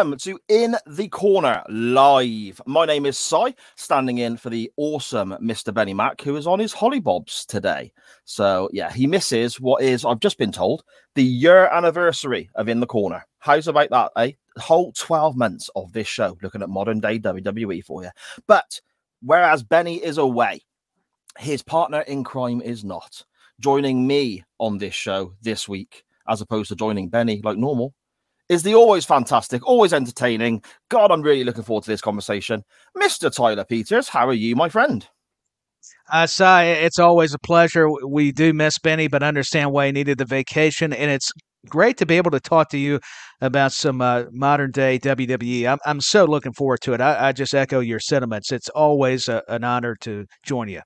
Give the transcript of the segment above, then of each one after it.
Welcome to In the Corner Live. My name is Si, standing in for the awesome Mr. Benny Mack, who is on his hollybobs today. So, yeah, he misses what is, I've just been told, the year anniversary of In the Corner. How's about that, eh? Whole 12 months of this show looking at modern day WWE for you. But whereas Benny is away, his partner in crime is not. Joining me on this show this week, as opposed to joining Benny like normal, is the always fantastic, always entertaining. God, I'm really looking forward to this conversation. Mr. Tyler Peters, how are you, my friend? Uh, it's always a pleasure. We do miss Benny, but understand why he needed the vacation, and it's great to be able to talk to you about some uh, modern day WWE. I'm I'm so looking forward to it. I, I just echo your sentiments. It's always a, an honor to join you.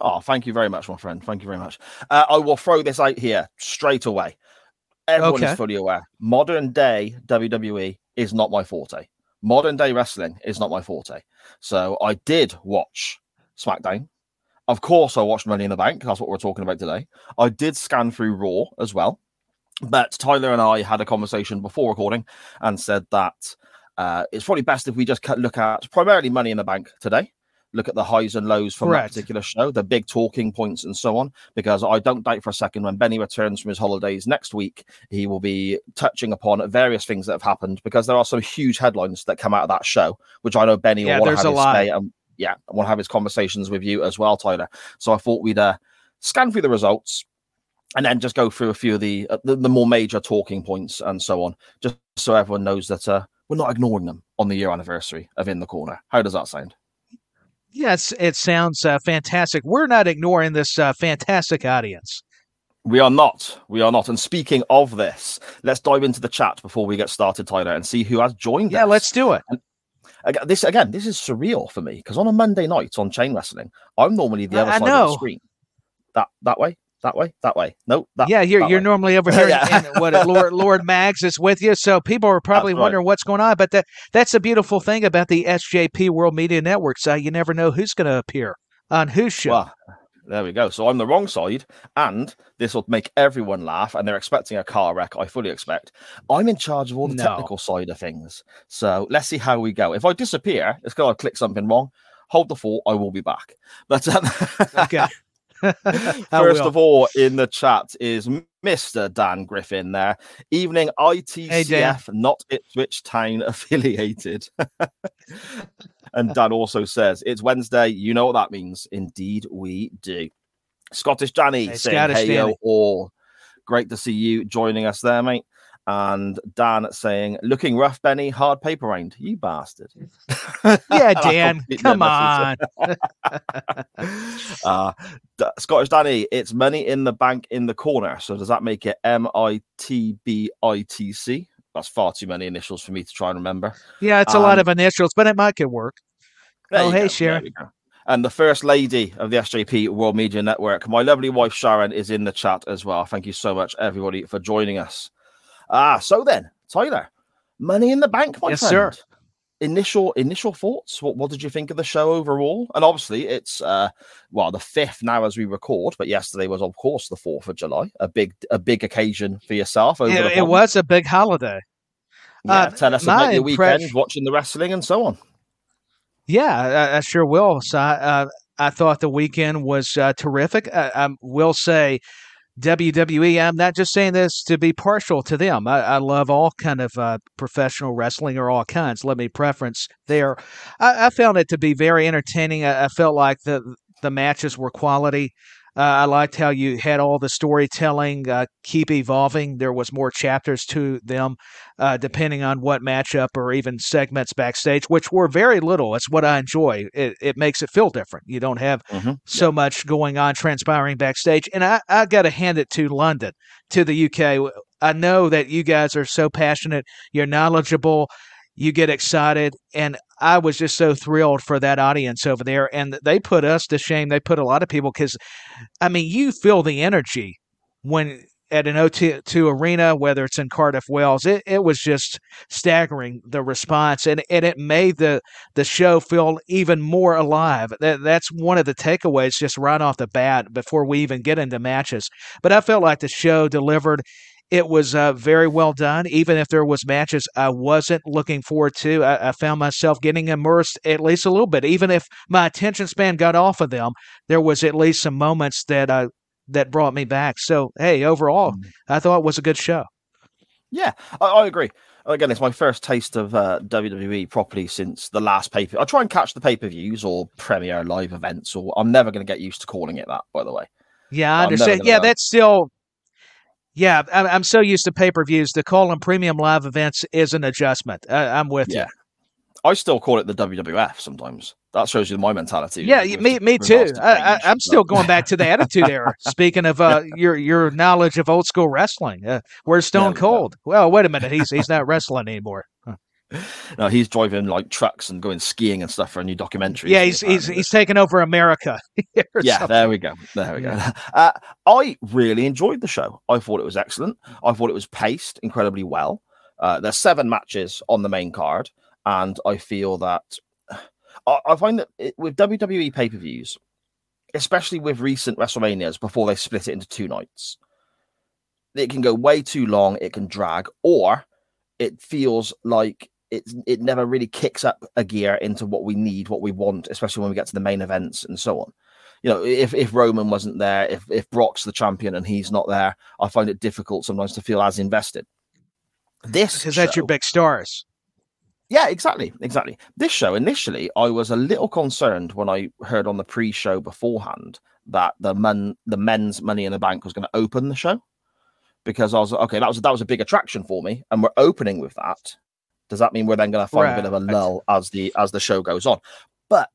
Oh, thank you very much, my friend. Thank you very much. Uh, I will throw this out here straight away. Everyone Okay. is fully aware. Modern day WWE is not my forte. Modern day wrestling is not my forte. So I did watch SmackDown. Of course, I watched Money in the Bank. That's what we're talking about today. I did scan through Raw as well. But Tyler and I had a conversation before recording and said that uh, it's probably best if we just look at primarily Money in the Bank today. Look at the highs and lows from Correct. that particular show, the big talking points and so on. Because I don't doubt for a second when Benny returns from his holidays next week, he will be touching upon various things that have happened. Because there are some huge headlines that come out of that show, which I know Benny Yeah, will want to a have his lot. say. And yeah, I want to have his conversations with you as well, Tyler. So I thought we'd uh, scan through the results and then just go through a few of the, uh, the the more major talking points and so on, just so everyone knows that uh, we're not ignoring them on the year anniversary of In the Corner. How does that sound? Yes, it sounds uh, fantastic. We're not ignoring this uh, fantastic audience. We are not. We are not. And speaking of this, let's dive into the chat before we get started, Tyler, and see who has joined Yeah, us. let's do it. Aga- This again, this is surreal for me because on a Monday night on chain wrestling, I'm normally the other I side of the screen. That that way, that way, that way. No, that, yeah, you're you're way. normally over here. Yeah. and what Lord Lord Mags is with you, so people are probably right. wondering what's going on. But that that's the beautiful thing about the SJP World Media Network. So you never know who's going to appear on whose show. Well, there we go. So I'm the wrong side, and this will make everyone laugh, and they're expecting a car wreck. I fully expect. I'm in charge of all the No. technical side of things. So let's see how we go. If I disappear, it's because I clicked something wrong. Hold the fort. I will be back. But um, okay. First of all, in the chat is Mr. Dan Griffin there. Evening ITCF, not Ipswich Town affiliated. and Dan also says, It's Wednesday. You know what that means. Indeed, we do. Scottish Danny Hey, saying, Scottish Hey, yo, all. Great to see you joining us there, mate. And Dan saying, Looking rough, Benny, hard paper round. You bastard. yeah, Dan, come on. uh, D- Scottish Danny, it's money in the bank in the corner. So does that make it M I T B I T C? That's far too many initials for me to try and remember. Yeah, it's a lot of initials, but it might could work. There Oh, you hey, go, there Sharon. go. And the first lady of the SJP World Media Network, my lovely wife Sharon, is in the chat as well. Thank you so much, everybody, for joining us. Ah, so then, Tyler, money in the bank, my Yes, friend. sir. initial initial thoughts. What what did you think of the show overall? And obviously, it's uh, well the fifth now as we record, but yesterday was of course the fourth of July, a big a big occasion for yourself. Over It, it was a big holiday. Yeah, uh, tell us about your weekend watching the wrestling and so on. Yeah, I, I sure will. So I, uh, I thought the weekend was uh, terrific. I, I will say, WWE. I'm not just saying this to be partial to them. I, I love all kind of uh, professional wrestling or all kinds. Let me preference there. I, I found it to be very entertaining. I, I felt like the the matches were quality. Uh, I liked how you had all the storytelling uh, keep evolving. There was more chapters to them, uh, depending on what matchup or even segments backstage, which were very little. It's what I enjoy. It, it makes it feel different. You don't have Mhm. so much going on transpiring backstage. And I, I got to hand it to London, to the UK. I know that you guys are so passionate, you're knowledgeable, you get excited. And I was just so thrilled for that audience over there. And they put us to shame. They put a lot of people because, I mean, you feel the energy when at an O2 arena, whether it's in Cardiff, Wales, it, it was just staggering the response, and, and it made the the show feel even more alive. That that's one of the takeaways just right off the bat before we even get into matches. But I felt like the show delivered. It was uh, very well done. Even if there was matches I wasn't looking forward to, I, I found myself getting immersed at least a little bit. Even if my attention span got off of them, there was at least some moments that uh, that brought me back. So hey, overall, I thought it was a good show. Yeah, I, I agree. Again, it's my first taste of uh, WWE properly since the last pay. I try and catch the pay per views or premiere live events, or I'm never going to get used to calling it that. By the way, Yeah, I understand. Yeah, know. that's still. Yeah, I'm, I'm so used to pay per views. The call them premium live events is an adjustment. I'm with Yeah. I still call it the WWF sometimes. That shows you my mentality. Yeah, with- me, me too. I, I'm still going back to the Attitude Era. Speaking of uh, your your knowledge of old school wrestling, uh, where's Stone go. Cold? Well, wait a minute, he's he's not wrestling anymore. No, he's driving like trucks and going skiing and stuff for a new documentary. Yeah, he's he, he's he's taking over America. yeah, something. there we go. There we go. Uh, I really enjoyed the show. I thought it was excellent. I thought it was paced incredibly well. Uh, there's seven matches on the main card, and I feel that I, I find that it, with WWE pay per views, especially with recent WrestleManias before they split it into two nights, it can go way too long. It can drag, or it feels like it it never really kicks up a gear into what we need, what we want, especially when we get to the main events and so on you know, if, if Roman wasn't there, if, if Brock's the champion and he's not there, I find it difficult sometimes to feel as invested. This because that's your big stars. yeah, exactly, exactly. This show initially, I was a little concerned when I heard on the pre-show beforehand that the men, the men's Money in the Bank was going to open the show because I was okay. That was that was a big attraction for me, and we're opening with that. Does that mean we're then going to find a bit of a lull as the as the show goes on? But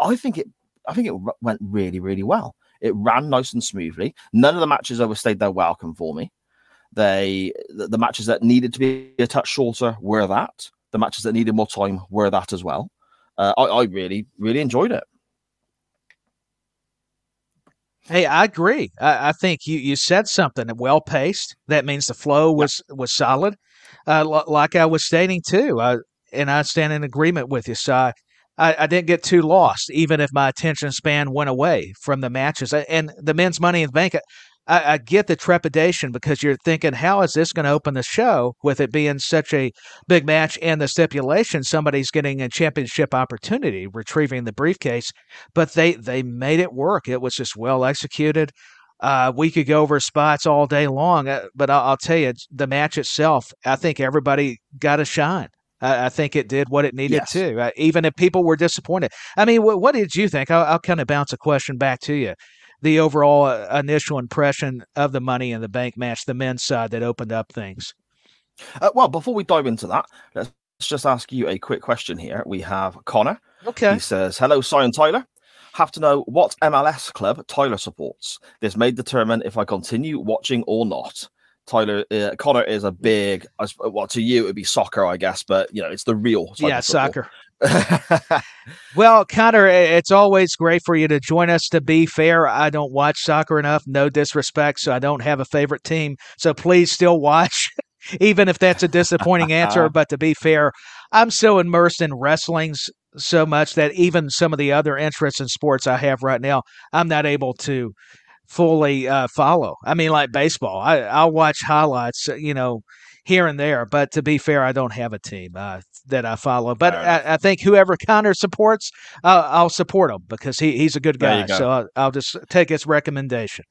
I think it, I think it went really, really well. It ran nice and smoothly. None of the matches overstayed their welcome for me. They the, the matches that needed to be a touch shorter were that. The matches that needed more time were that as well. Uh, I, I really, really enjoyed it. Hey, I agree. I, I think you, you said something well paced. That means the flow was was solid. Uh, like I was stating too, uh, and I stand in agreement with you. So I, I, I didn't get too lost, even if my attention span went away from the matches and the men's Money in the Bank. I, I get the trepidation because you're thinking, how is this going to open the show with it being such a big match and the stipulation somebody's getting a championship opportunity, retrieving the briefcase but they they made it work. It was just well executed. Uh, we could go over spots all day long, uh, but I'll, I'll tell you, the match itself, I think everybody got a shine. I, I think it did what it needed Yes. to, uh, even if people were disappointed. I mean, what, what did you think? I'll, I'll kind of bounce a question back to you. The overall uh, initial impression of the Money in the Bank match, the men's side that opened up things. Uh, well, before we dive into that, let's just ask you a quick question here. We have Connor. Okay. He says, Hello, Sion Tyler. Have to know what MLS club Tyler supports. This may determine if I continue watching or not. Tyler, uh, Connor is a big, well, to you, it would be soccer, I guess, but you know, it's the real Yeah, soccer. Well, Connor, it's always great for you to join us. To be fair, I don't watch soccer enough. No disrespect, so I don't have a favorite team. So please still watch, even if that's a disappointing answer. But to be fair, I'm so immersed in wrestling's so much that even some of the other interests in sports I have right now, I'm not able to fully uh, follow. I mean, like baseball, I, I'll watch highlights, uh, you know, here and there. But to be fair, I don't have a team uh, that I follow. But I, I, think whoever Connor supports, uh, I'll support him because he, he's a good guy. Go. So I'll, I'll just take his recommendation.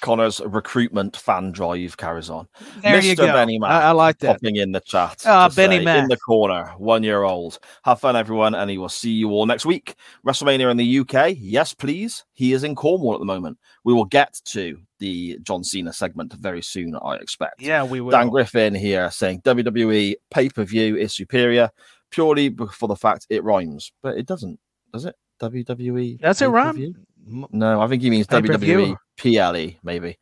Connor's recruitment fan drive carries on. There Mr. you go. Benny Mack, I, I like that. Popping in the chat. Oh, Benny say, Mac. In the corner, one year old. Have fun, everyone, and he will see you all next week. WrestleMania in the UK. Yes, please. He is in Cornwall at the moment. We will get to the John Cena segment very soon, I expect. Yeah, we will. Dan Griffin here saying WWE pay per view is superior purely for the fact it rhymes, but it doesn't, does it? WWE. That's it, rhyme. No, I think he means WWE PLE, maybe.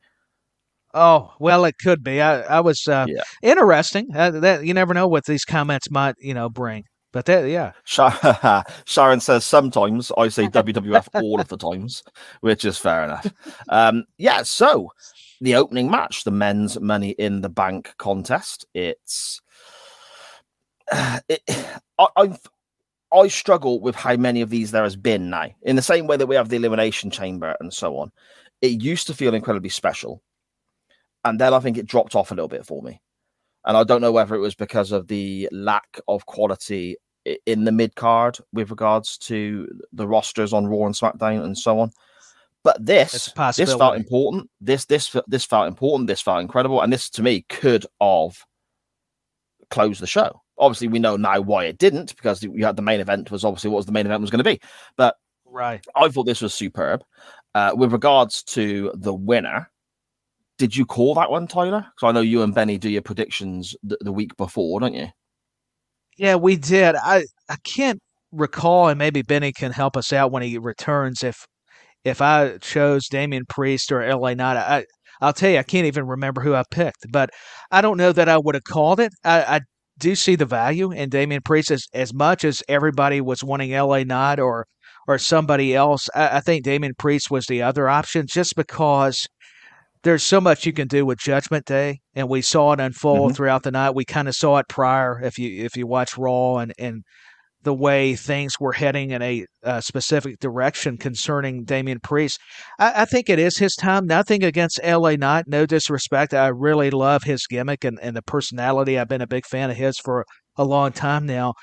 Oh well, it could be. I, I was uh, yeah. interesting. Uh, that you never know what these comments might you know bring. But that, yeah. Sharon says sometimes I say WWF all of the times, which is fair enough. Um, yeah. So the opening match, the men's Money in the Bank contest. It's it, I, I've I struggle with how many of these there has been now. In the same way that we have the elimination chamber and so on, it used to feel incredibly special, and then I think it dropped off a little bit for me. And I don't know whether it was because of the lack of quality in the mid card with regards to the rosters on Raw and SmackDown and so on. But this, this felt important. This, this, this felt important. This felt incredible, and this to me could have closed the show. Obviously, we know now why it didn't because you had the main event was obviously what was the main event was going to be. But right, I thought this was superb. Uh, with regards to the winner, did you call that one, Tyler? Because I know you and Benny do your predictions the, the week before, don't you? Yeah, we did. I I can't recall, and maybe Benny can help us out when he returns. If if I chose Damian Priest or LA Knight, I I'll tell you, I can't even remember who I picked. But I don't know that I would have called it. I, I do see the value in Damian Priest as, as much as everybody was wanting LA Knight or or somebody else. I, I think Damian Priest was the other option just because there's so much you can do with Judgment Day, and we saw it unfold mm-hmm. throughout the night. We kind of saw it prior if you if you watch Raw and and the way things were heading in a, a specific direction concerning Damian Priest. I, I, think it is his time. Nothing against LA Knight, no disrespect. I really love his gimmick and, and the personality. I've been a big fan of his for a long time now.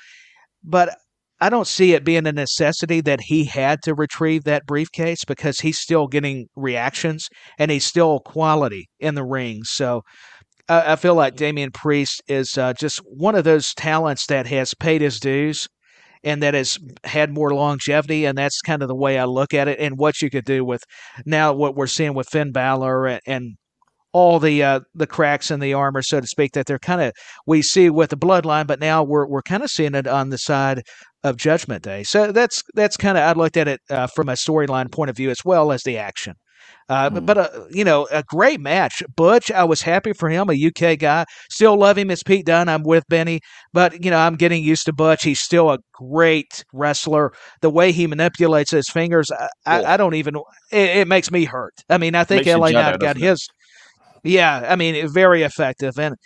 But I don't see it being a necessity that he had to retrieve that briefcase because he's still getting reactions and he's still quality in the ring. So I, I feel like Damian Priest is uh, just one of those talents that has paid his dues and that has had more longevity. And that's kind of the way I look at it and what you could do with now what we're seeing with Finn Balor and, and all the uh, the cracks in the armor, so to speak, that they're kind of we see with the bloodline, but now we're we're kind of seeing it on the side of Judgment Day. So that's that's kind of I looked at it uh, from a storyline point of view as well as the action. Uh, mm. But, uh, you know, a great match. Butch, I was happy for him, a UK guy. Still love him as Pete Dunne. I'm with Benny. But, you know, I'm getting used to Butch. He's still a great wrestler. The way he manipulates his fingers, I, I, I don't even, it, it, makes me hurt. I mean, I think LA Knight got his. Yeah, I mean, very effective. And,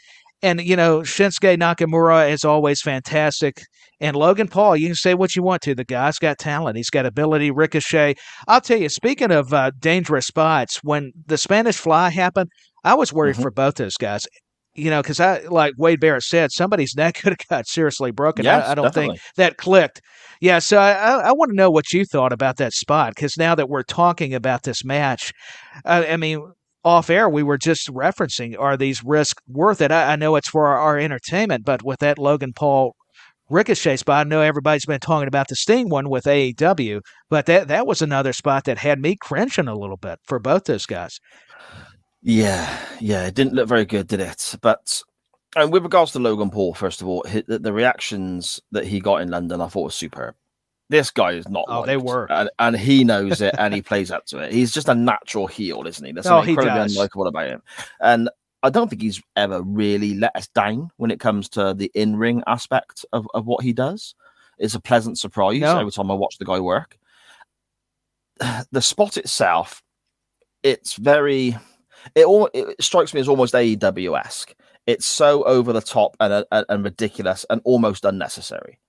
and, you know, Shinsuke Nakamura is always fantastic. And Logan Paul, you can say what you want to. The guy's got talent. He's got ability, ricochet. I'll tell you, speaking of uh, dangerous spots, when the Spanish fly happened, I was worried mm-hmm. for both those guys. You know, because I, like Wade Barrett said, somebody's neck could have got seriously broken. Yes, I, I, don't definitely. think that clicked. Yeah, so I, I, I want to know what you thought about that spot because now that we're talking about this match, uh, I mean, off air, we were just referencing are these risks worth it? I, I know it's for our, our, entertainment, but with that Logan Paul Ricochet spot. I know everybody's been talking about the Sting one with AEW, but that that was another spot that had me cringing a little bit for both those guys. Yeah, yeah, it didn't look very good, did it? But and with regards to Logan Paul, first of all, the, the reactions that he got in London, I thought was superb. This guy is not. Oh, liked, they were, and, and, he knows it, and he plays up to it. He's just a natural heel, isn't he? Something oh, incredibly unlikable about him. And I don't think he's ever really let us down when it comes to the in ring aspect of, of what he does. It's a pleasant surprise no. every time I watch the guy work. The spot itself, it's very, it all it strikes me as almost AEW esque It's so over the top and, and, and ridiculous and almost unnecessary.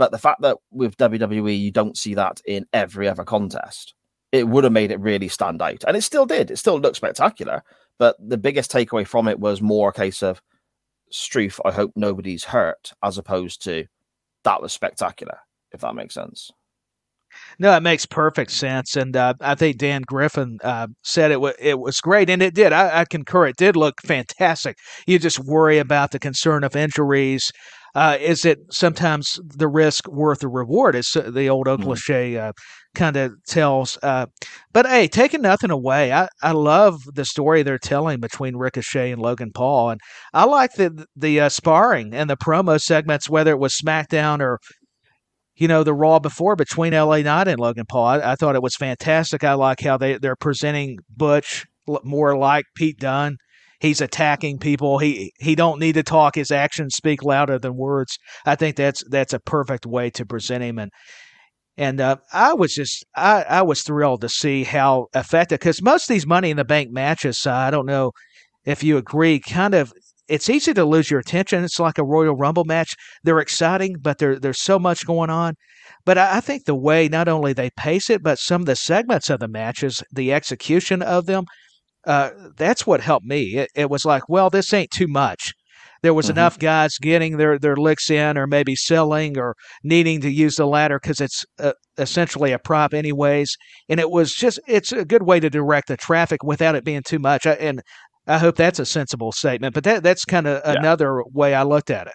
But the fact that with WWE you don't see that in every other contest, it would have made it really stand out. And it still did. It still looked spectacular. But the biggest takeaway from it was more a case of Struth, I hope nobody's hurt, as opposed to that was spectacular, if that makes sense. No, it makes perfect sense, and uh, I think Dan Griffin uh, said it w- it was great, and it did. I, I, concur; it did look fantastic. You just worry about the concern of injuries. Uh, is it sometimes the risk worth the reward? Is the old old mm. cliche uh, kind of tells. Uh, but hey, taking nothing away, I, I love the story they're telling between Ricochet and Logan Paul, and I like the the uh, sparring and the promo segments, whether it was SmackDown or you know, the Raw before between LA Knight and Logan Paul. I, I thought it was fantastic. I like how they, they're presenting Butch more like Pete Dunne. He's attacking people. He he don't need to talk. His actions speak louder than words. I think that's that's a perfect way to present him. And and uh, I was just I, I was thrilled to see how effective because most of these Money in the Bank matches, uh, I don't know if you agree, kind of it's easy to lose your attention. It's like a Royal Rumble match. They're exciting, but there, there's so much going on. But I, I think the way not only they pace it, but some of the segments of the matches, the execution of them, uh, that's what helped me. It, it, was like, well, this ain't too much. There was mm-hmm. enough guys getting their, their licks in, or maybe selling, or needing to use the ladder because it's uh, essentially a prop, anyways. And it was just, it's a good way to direct the traffic without it being too much. And I hope that's a sensible statement. But that that's kind of yeah. another way I looked at it.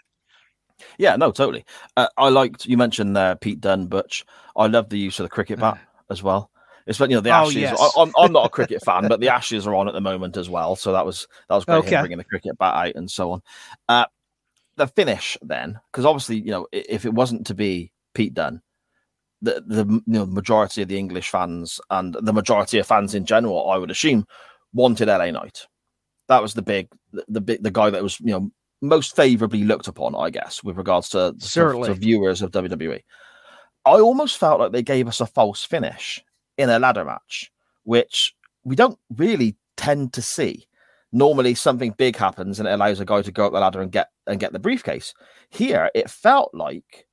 Yeah, no, totally. Uh, I liked you mentioned uh, Pete Dunne, Butch. I love the use of the cricket bat as well. It's you know the oh, Ashes. Yes. I, am I'm not a cricket fan, but the Ashes are on at the moment as well. So that was that was great okay. bringing the cricket bat out and so on. Uh, the finish then, because obviously you know if it wasn't to be Pete Dunne, the the you know majority of the English fans and the majority of fans in general, I would assume, wanted LA Knight that was the big the big the guy that was you know most favorably looked upon, I guess, with regards to to, to viewers of WWE. I almost felt like they gave us a false finish in a ladder match, which we don't really tend to see. Normally, something big happens and it allows a guy to go up the ladder and get and get the briefcase. Here, it felt like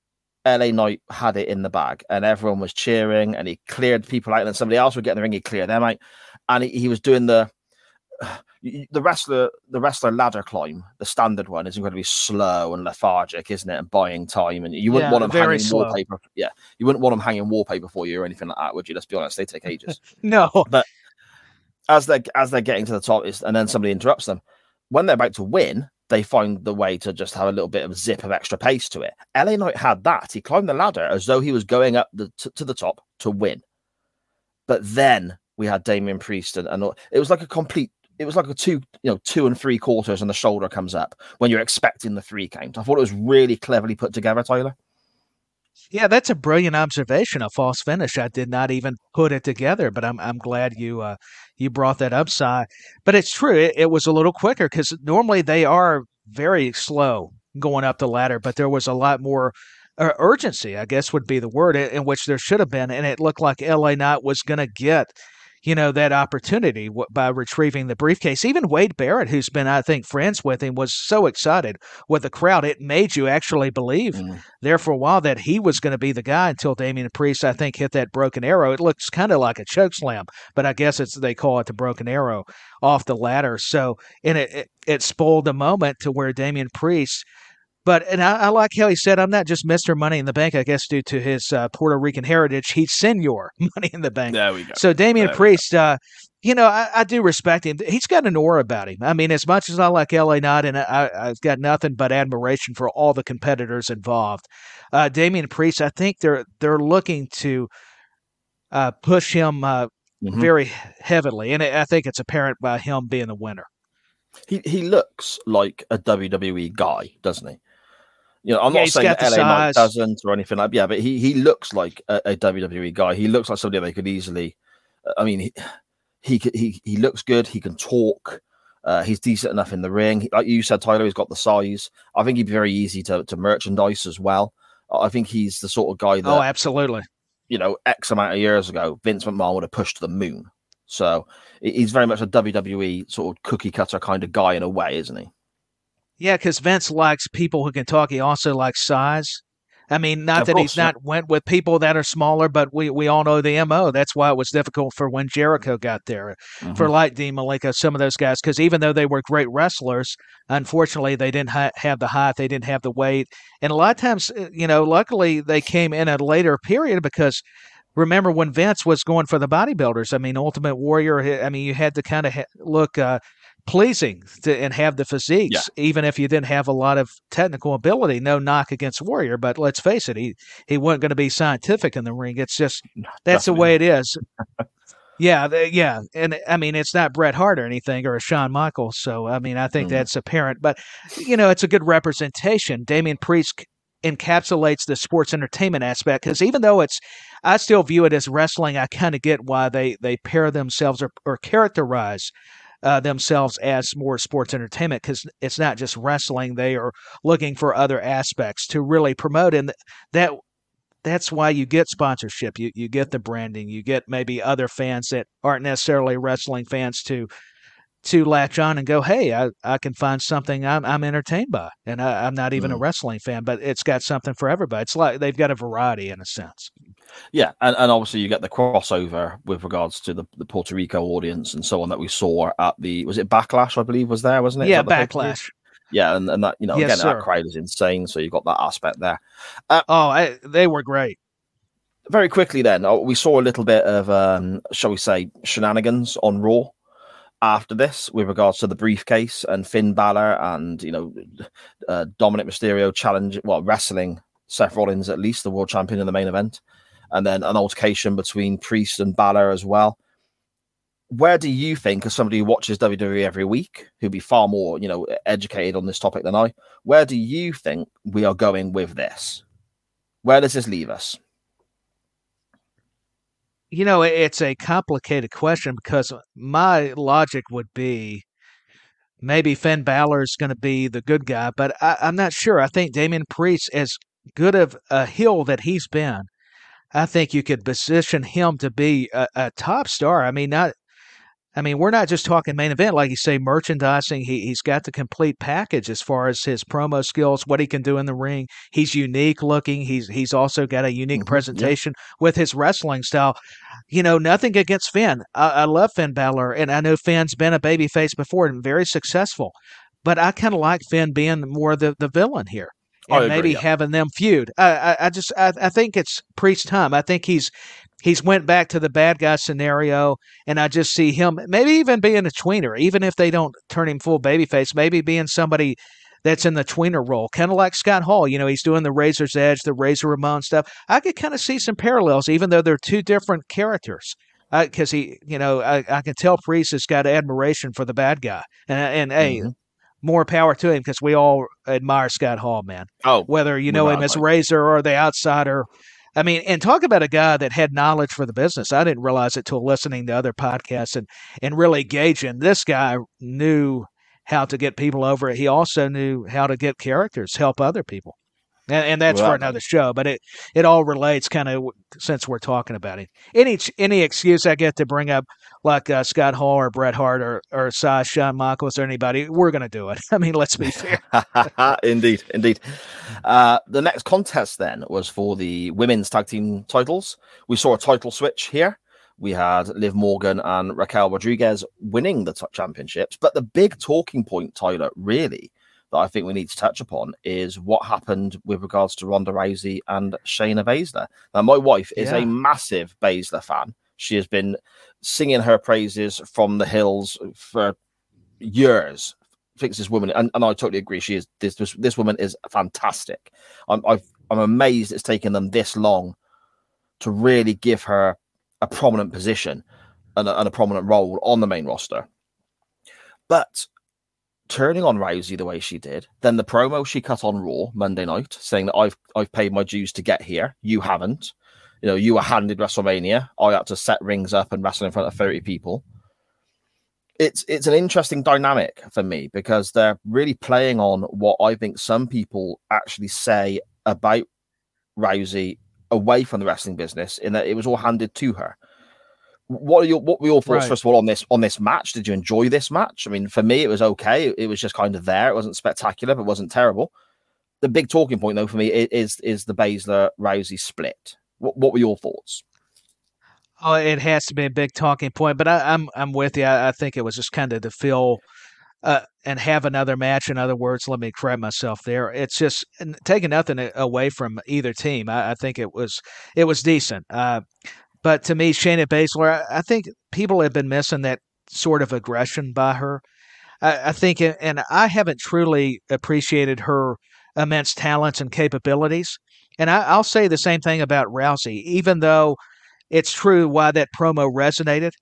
LA Knight had it in the bag and everyone was cheering and he cleared people out and then somebody else would get in the ring, he cleared them out. And he, he was doing the the wrestler the wrestler ladder climb, the standard one, is incredibly slow and lethargic, isn't it? And buying time, and you wouldn't yeah, want them hanging slow. wallpaper. Yeah, you wouldn't want them hanging wallpaper for you or anything like that, would you? Let's be honest, they take ages. no, but as they as they're getting to the top, and then somebody interrupts them when they're about to win. They find the way to just have a little bit of zip of extra pace to it. LA Knight had that. He climbed the ladder as though he was going up the, to, to the top to win. But then we had Damian Priest and, and it was like a complete it was like a two, you know, two and three quarters, and the shoulder comes up when you're expecting the three count. I thought it was really cleverly put together, Tyler. Yeah, that's a brilliant observation. A false finish. I did not even put it together, but I'm I'm glad you uh, you brought that up, Si. But it's true. It, it was a little quicker because normally they are very slow going up the ladder, but there was a lot more uh, urgency, I guess would be the word, in, in which there should have been, and it looked like LA Knight was going to get you know, that opportunity by retrieving the briefcase. Even Wade Barrett, who's been, I think, friends with him, was so excited with the crowd. It made you actually believe mm. there for a while that he was going to be the guy until Damian Priest, I think, hit that broken arrow. It looks kind of like a choke slam, but I guess it's they call it the broken arrow off the ladder. So, and it, it, it spoiled the moment to where Damian Priest – but and I, I, like how he said, "I'm not just Mister Money in the Bank." I guess due to his uh, Puerto Rican heritage, he's Senor Money in the Bank. There we go. So Damian there Priest, uh, you know, I, I, do respect him. He's got an aura about him. I mean, as much as I like LA Knight, and I, have got nothing but admiration for all the competitors involved. Uh, Damian Priest, I think they're they're looking to uh, push him uh, mm-hmm. very heavily, and I think it's apparent by him being the winner. He he looks like a WWE guy, doesn't he? You know, I'm yeah, not saying that LA Knight doesn't or anything like. That. Yeah, but he he looks like a, a WWE guy. He looks like somebody they could easily. Uh, I mean, he he he, he looks good. He can talk. Uh, he's decent enough in the ring. Like you said, Tyler, he's got the size. I think he'd be very easy to, to merchandise as well. I think he's the sort of guy that. Oh, absolutely. You know, X amount of years ago, Vince McMahon would have pushed to the moon. So he's very much a WWE sort of cookie cutter kind of guy in a way, isn't he? Yeah, because Vince likes people who can talk. He also likes size. I mean, not Of that course, he's yeah. not went with people that are smaller, but we, we all know the mo. That's why it was difficult for when Jericho got there for Mhm. like Dean Malenko, some of those guys, because even though they were great wrestlers, unfortunately they didn't ha- have the height, they didn't have the weight, and a lot of times, uh, you know, luckily they came in at a later period because. Remember when Vince was going for the bodybuilders? I mean, Ultimate Warrior. I mean, you had to kind of ha- look uh, pleasing to, and have the physiques, even if you didn't have a lot of technical ability. No knock against Warrior, but let's face it, he he wasn't going to be scientific in the ring. It's just that's the way it is. yeah, the, yeah, and I mean it's not Bret Hart or anything or a Shawn Michaels, so I mean I think Mm. that's apparent. But you know, it's a good representation. Damian Priest encapsulates the sports entertainment aspect because even though it's, I still view it as wrestling. I kind of get why they they pair themselves or, or characterize. Uh, themselves as more sports entertainment because it's not just wrestling; they are looking for other aspects to really promote, and that that's why you get sponsorship. You you get the branding. You get maybe other fans that aren't necessarily wrestling fans to to latch on and go, hey, I, I can find something I'm I'm entertained by, and I, I'm not even a Mm. wrestling fan, but it's got something for everybody. It's like they've got a variety in a sense. Yeah, and, and obviously you get the crossover with regards to the, the Puerto Rico audience and so on that we saw at the was it Backlash I believe was there wasn't it? yeah, backlash. Yeah, and, and that you know Yes, again sir. that crowd is insane, so you've got that aspect there. Oh, I, they were great. Very quickly then, uh, we saw a little bit of um, shall we say shenanigans on Raw after this with regards to the briefcase and Finn Balor and you know uh, Dominic Mysterio challenge well wrestling Seth Rollins at least the world champion in the main event, and then an altercation between Priest and Balor as well. Where do you think, as somebody who watches WWE every week, who'd be far more you know educated on this topic than I, where do you think we are going with this? Where does this leave us? You know, it's a complicated question because my logic would be maybe Finn Balor is going to be the good guy, but I, I'm not sure. I think Damian Priest, as good of a heel that he's been, I think you could position him to be a, a top star. I mean, not. I mean, we're not just talking main event, like you say, merchandising. He he's got the complete package as far as his promo skills, what he can do in the ring. He's unique looking. He's he's also got a unique Mhm, yeah. presentation with his wrestling style. You know, nothing against Finn. I, I love Finn Balor, and I know Finn's been a babyface before and very successful. But I kind of like Finn being more the, the villain here, I and agree, maybe yeah. having them feud. I I, I just I, I think it's Priest time. I think he's he's went back to the bad guy scenario, and I just see him maybe even being a tweener, even if they don't turn him full babyface, maybe being somebody that's in the tweener role, kind of like Scott Hall. You know, he's doing the Razor's Edge, the Razor Ramon stuff. I could kind of see some parallels, even though they're two different characters. Because he, you know, I, I can tell Priest has got admiration for the bad guy, and and hey, Mhm. more power to him because we all admire Scott Hall, man Oh, whether you know him as. Razor or the outsider. I mean, and talk about a guy that had knowledge for the business. I didn't realize it till listening to other podcasts and and really gauging. This guy knew how to get people over. He also knew how to get characters, help other people. And, and that's for a doubt. another show, but it, it all relates kind of since we're talking about it. Any any excuse I get to bring up, like uh, Scott Hall or Bret Hart or or Si, Shawn Michaels or anybody, we're going to do it. I mean, let's be fair. indeed, indeed. Uh, the next contest then was for the women's tag team titles. We saw a title switch here. We had Liv Morgan and Raquel Rodriguez winning the t- championships. But the big talking point, Tyler, really, that I think we need to touch upon is what happened with regards to Ronda Rousey and Shayna Baszler. Now, my wife is Yeah. a massive Baszler fan. She has been singing her praises from the hills for years thinks this woman, and, and I totally agree. She is this this, this woman is fantastic. I'm I've, I'm amazed it's taken them this long to really give her a prominent position and a, and a prominent role on the main roster. But turning on Rousey the way she did, then the promo she cut on Raw Monday night, saying that I've I've paid my dues to get here, you haven't. You know, you were handed WrestleMania. I had to set rings up and wrestle in front of 30 people it's it's an interesting dynamic for me because they're really playing on what I think some people actually say about Rousey away from the wrestling business in that it was all handed to her. What are your what were your thoughts Right. first of all on this on this match? Did you enjoy this match? I mean, for me, it was okay. It was just kind of there. It wasn't spectacular, but it wasn't terrible. The big talking point though for me is is the Baszler Rousey split. What what were your thoughts? Oh, it has to be a big talking point, but I, I'm I'm with you. I, I think it was just kind of to feel uh, and have another match. In other words, let me correct myself there. It's just taking nothing away from either team. I, I think it was it was decent. Uh, but to me, Shayna Baszler, I, I think people have been missing that sort of aggression by her. I, I think, and I haven't truly appreciated her immense talents and capabilities. And I, I'll say the same thing about Rousey, even though it's true why that promo resonated.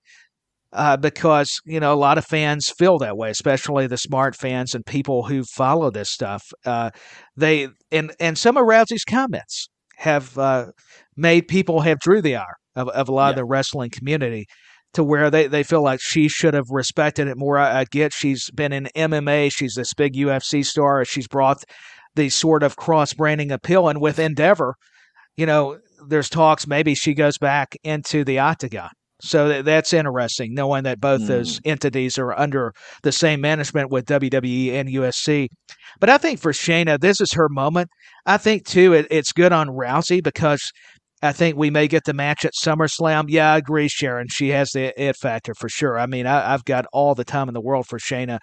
Uh, because you know a lot of fans feel that way, especially the smart fans and people who follow this stuff. Uh, they and and some of Rousey's comments have uh, made people have drew the ire of, of a lot of the wrestling community to where they, they feel like she should have respected it more. I, I get she's been in MMA, she's this big UFC star, she's brought the sort of cross branding appeal, and with Endeavor, you know, there's talks maybe she goes back into the octagon. So that, that's interesting, knowing that both those mm. entities are under the same management with WWE and UFC. But I think for Shayna, this is her moment. I think too, it, it's good on Rousey because I think we may get the match at SummerSlam. Yeah, I agree, Sharon. She has the it factor for sure. I mean, I, I've got all the time in the world for Shayna.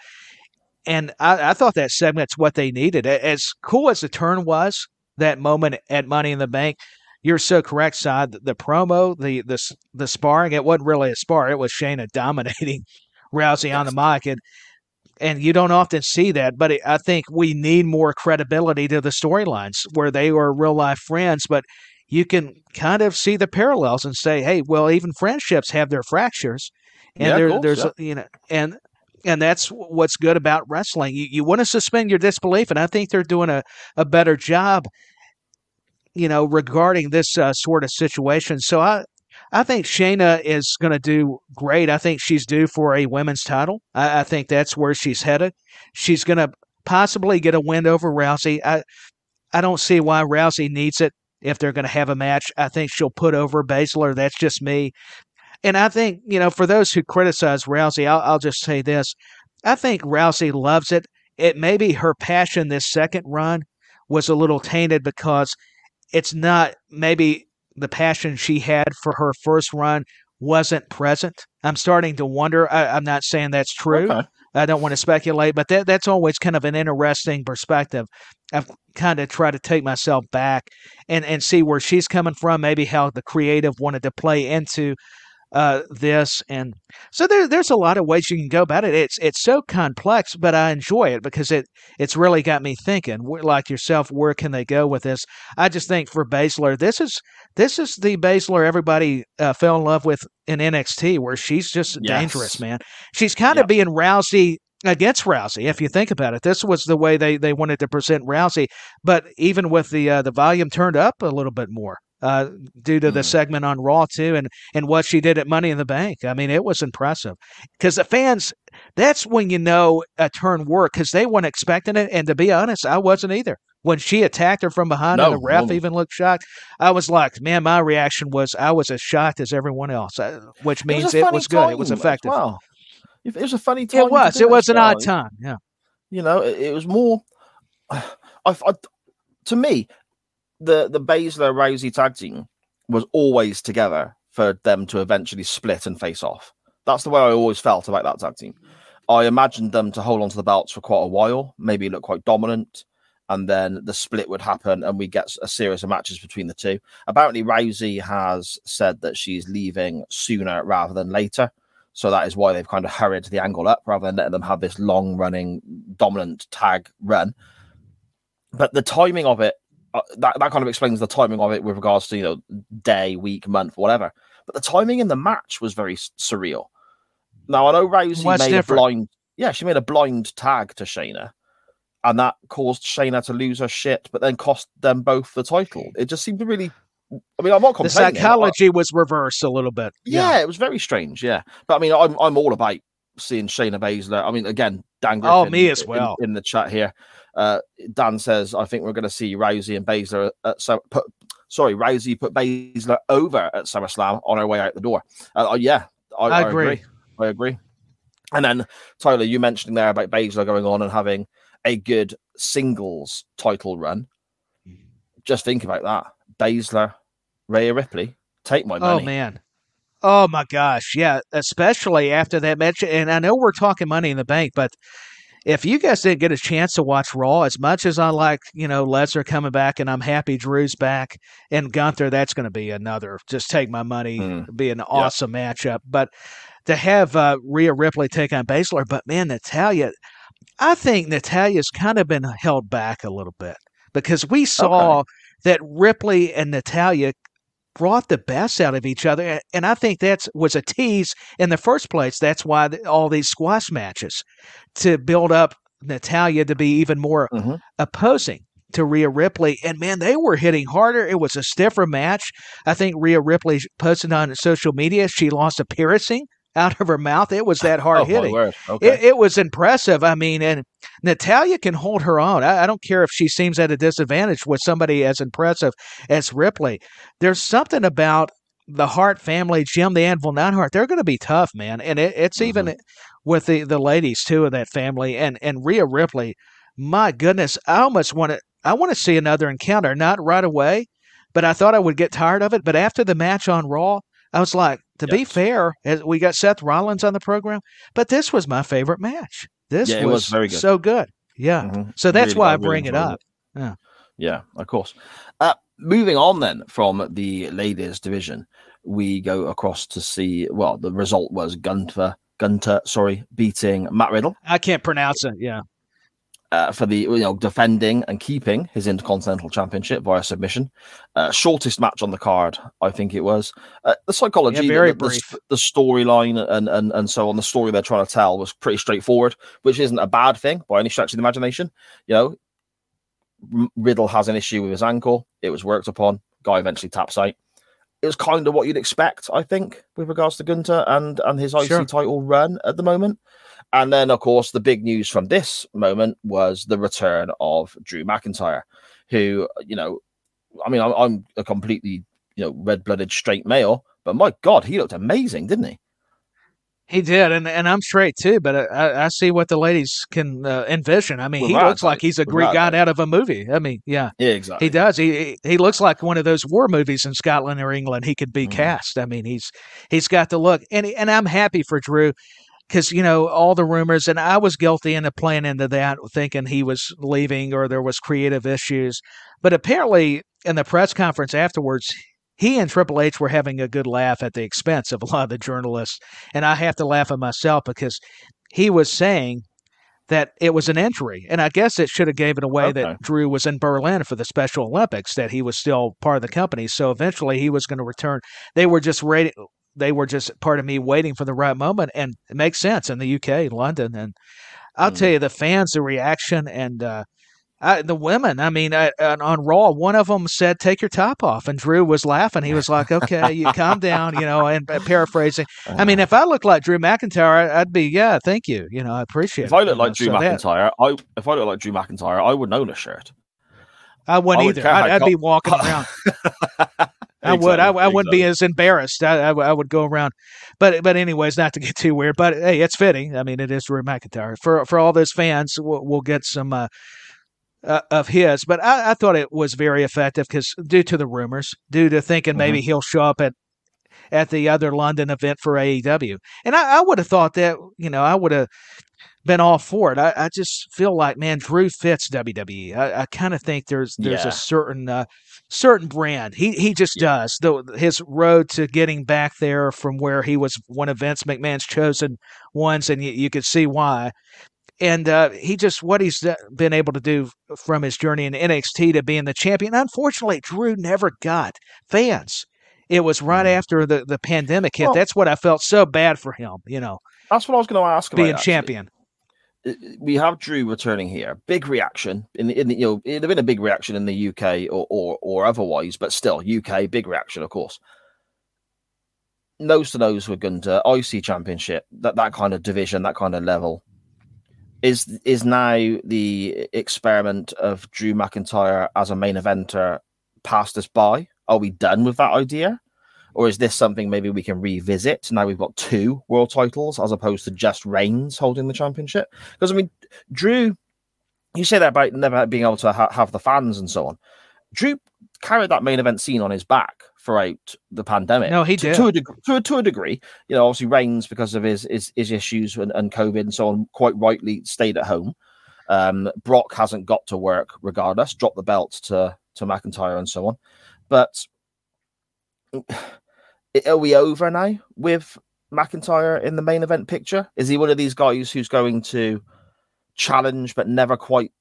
And I, I thought that segment's what they needed. As cool as the turn was, that moment at Money in the Bank, you're so correct, Side. The, the promo, the the the sparring, it wasn't really a spar. It was Shayna dominating Rousey on the mic, and and you don't often see that. But it, I think we need more credibility to the storylines where they are real life friends, but you can kind of see the parallels and say, hey, well, even friendships have their fractures, and Yeah, there, course, there's yeah. you know, and and that's what's good about wrestling. You you want to suspend your disbelief, and I think they're doing a a better job you know, regarding this uh, sort of situation. So I, I think Shayna is going to do great. I think she's due for a women's title. I, I think that's where she's headed. She's going to possibly get a win over Rousey. I, I don't see why Rousey needs it if they're going to have a match. I think she'll put over Baszler. That's just me. And I think, you know, for those who criticize Rousey, I'll, I'll just say this. I think Rousey loves it. It may be her passion this second run was a little tainted because it's not maybe the passion she had for her first run wasn't present. I'm starting to wonder. I, I'm not saying that's true. Okay. I don't want to speculate, but that, that's always kind of an interesting perspective. I've kind of tried to take myself back and, and see where she's coming from, maybe how the creative wanted to play into uh, this. And so there, there's a lot of ways you can go about it. It's it's so complex, but I enjoy it because it it's really got me thinking. Like yourself, where can they go with this? I just think for Baszler, this is this is the Baszler everybody uh, fell in love with in NXT, where she's just Yes. dangerous, man. She's kind Yep. of being Rousey against Rousey, if you think about it. This was the way they, they wanted to present Rousey, but even with the uh, the volume turned up a little bit more. Uh, due to the Mhm. segment on Raw too, and and what she did at Money in the Bank, I mean, it was impressive. Because the fans, that's when you know a turn worked, because they weren't expecting it. And to be honest, I wasn't either. When she attacked her from behind, and No, the ref no. even looked shocked, I was like, man, my reaction was I was as shocked as everyone else, uh, which It means was, it was good. It was effective. Well, it was a funny time. It was. It was an odd time. Yeah. You know, it, it was more. I, I, to me, the the Baszler Rousey tag team was always together for them to eventually split and face off. That's the way I always felt about that tag team. I imagined them to hold on to the belts for quite a while, maybe look quite dominant, and then the split would happen and we get a series of matches between the two. Apparently, Rousey has said that she's leaving sooner rather than later. So that is why they've kind of hurried the angle up rather than letting them have this long running dominant tag run. But the timing of it, uh, that, that kind of explains the timing of it with regards to, you know, day, week, month, whatever. But the timing in the match was very surreal. Now, I know Rousey What's made different? a blind, yeah, she made a blind tag to Shayna, and that caused Shayna to lose her shit, but then cost them both the title. It just seemed really. I mean, I'm not The complaining. I- psychology was reversed a little bit. yeah, it was very strange. Yeah, but I mean, I'm I'm all about seeing Shayna Baszler. I mean, again, Dan. Oh, me as well. In, the chat here, uh, Dan says, "I think we're going to see Rousey and Baszler at so put, sorry, Rousey put Baszler over at SummerSlam on her way out the door." Uh, uh, yeah, I, I I agree. agree. I agree. And then Tyler, you mentioned there about Baszler going on and having a good singles title run. Just think about that. Baszler, Rhea Ripley, take my money. Oh man. Oh my gosh. Yeah. Especially after that match. And I know we're talking money in the bank, but if you guys didn't get a chance to watch Raw, as much as I like, you know, Lesnar coming back and I'm happy Drew's back and Gunther, that's going to be another, just take my money, Mm. be an awesome matchup. But to have uh, Rhea Ripley take on Baszler, but man, Natalya, I think Natalya's kind of been held back a little bit because we saw that Ripley and Natalya brought the best out of each other, and I think that was a tease in the first place. That's why all these squash matches to build up Natalya to be even more Mhm. opposing to Rhea Ripley. And man, they were hitting harder. It was a stiffer match. I think Rhea Ripley posted on social media she lost a piercing out of her mouth. It was that hard Oh, hitting. Okay. It, it was impressive. I mean, and Natalya can hold her own. I, I don't care if she seems at a disadvantage with somebody as impressive as Ripley. There's something about the Hart family, Jim the Anvil Neidhart. They're going to be tough, man. And it, it's even mm-hmm. with the, the ladies too of that family and and Rhea Ripley. My goodness, I almost want to. I want to see another encounter, not right away, but I thought I would get tired of it. But after the match on Raw, I was like, to be fair, we got Seth Rollins on the program, but this was my favorite match. This Yeah, it was, was very good. so good. Yeah. Mhm. So that's Really- why I really bring it enjoyed up. Yeah. Yeah, of course. Uh, moving on then from the ladies division, we go across to see. Well, the result was Gunter, Gunter, sorry, beating Matt Riddle I can't pronounce it. Yeah. Uh, for the you know defending and keeping his Intercontinental Championship via submission. Uh, shortest match on the card, I think it was. Uh, the psychology, Yeah, the, the, the storyline, and, and and so on. The story they're trying to tell was pretty straightforward, which isn't a bad thing by any stretch of the imagination. You know, Riddle has an issue with his ankle. It was worked upon. Guy eventually taps out. It was kind of what you'd expect, I think, with regards to Gunther and and his IC Sure. title run at the moment. And then, of course, the big news from this moment was the return of Drew McIntyre, who, you know, I mean, I'm, I'm a completely, you know, red blooded straight male, but my God, he looked amazing, didn't he? He did, and and I'm straight too. But I- I, see what the ladies can uh, envision. I mean, he Without looks like he's a Greek Without god out of a movie. I mean, yeah, Yeah, exactly. he does. He he- he looks like one of those war movies in Scotland or England. He could be Mm. cast. I mean, he's he's got the look, and he- and I'm happy for Drew because you know all the rumors, and I was guilty into playing into that, thinking he was leaving or there was creative issues. But apparently, in the press conference afterwards, he and Triple H were having a good laugh at the expense of a lot of the journalists, and I have to laugh at myself because he was saying that it was an injury, and I guess it should have gave it away Okay. that Drew was in Berlin for the Special Olympics, that he was still part of the company. So eventually, he was going to return. They were just ready. They were just part of me waiting for the right moment, and it makes sense in the UK, London, and I'll Mm. tell you the fans, the reaction, and uh, I, the women. I mean, I, on, on Raw, one of them said, "Take your top off," and Drew was laughing. He was like, "Okay, you calm down," you know, and uh, paraphrasing. I mean, if I looked like Drew McIntyre, I'd be, yeah, thank you. You know, I appreciate if it. I you look know, like Drew so that- McIntyre, I if I look like Drew McIntyre, I wouldn't own a shirt. I wouldn't I either. I'd, I'd be walking around. I would. I, I wouldn't be as embarrassed. I, I, I would go around, but but anyways, not to get too weird. But hey, it's fitting. I mean, it is Drew McIntyre for for all those fans. We'll, we'll get some uh, uh, of his. But I, I thought it was very effective because due to the rumors, due to thinking maybe he'll show up at at the other London event for AEW, and I, I would have thought that you know I would have been all for it. I, I just feel like man, Drew fits WWE. I, I kind of think there's there's Yeah. a certain uh, certain brand. He he just does. The his road to getting back there from where he was one of Vince McMahon's chosen ones, and you, you could see why. And uh, he just what he's been able to do from his journey in NXT to being the champion. Unfortunately, Drew never got fans. It was right after the, the pandemic hit. Well- That's what I felt so bad for him. You know, That's what I was going to ask. About, being actually. champion. Uh, Uh, we have Drew returning here. Big reaction in the, in the you know eh, it'd have been a big reaction in the UK or or, or otherwise, but still UK big reaction, of course. Nose to nose with Gunther, IC Championship, that that kind of division, that kind of level. Is is now the experiment of Drew McIntyre as a main eventer passed us by? Are we done with that idea? Or is this something maybe we can revisit? Now we've got two world titles as opposed to just Reigns holding the championship. Because I mean, Drew, you say that about never being able to ha- have the fans and so on. Drew carried that main event scene on his back throughout the pandemic. No, he did. to a, deg- to, a, to a degree. You know, obviously Reigns because of his his, his issues and, and COVID and so on, quite rightly stayed at home. Um, Brock hasn't got to work regardless, dropped the belt to to McIntyre and so on. But are we over now with McIntyre in the main event picture? Is he one of these guys who's going to challenge but never quite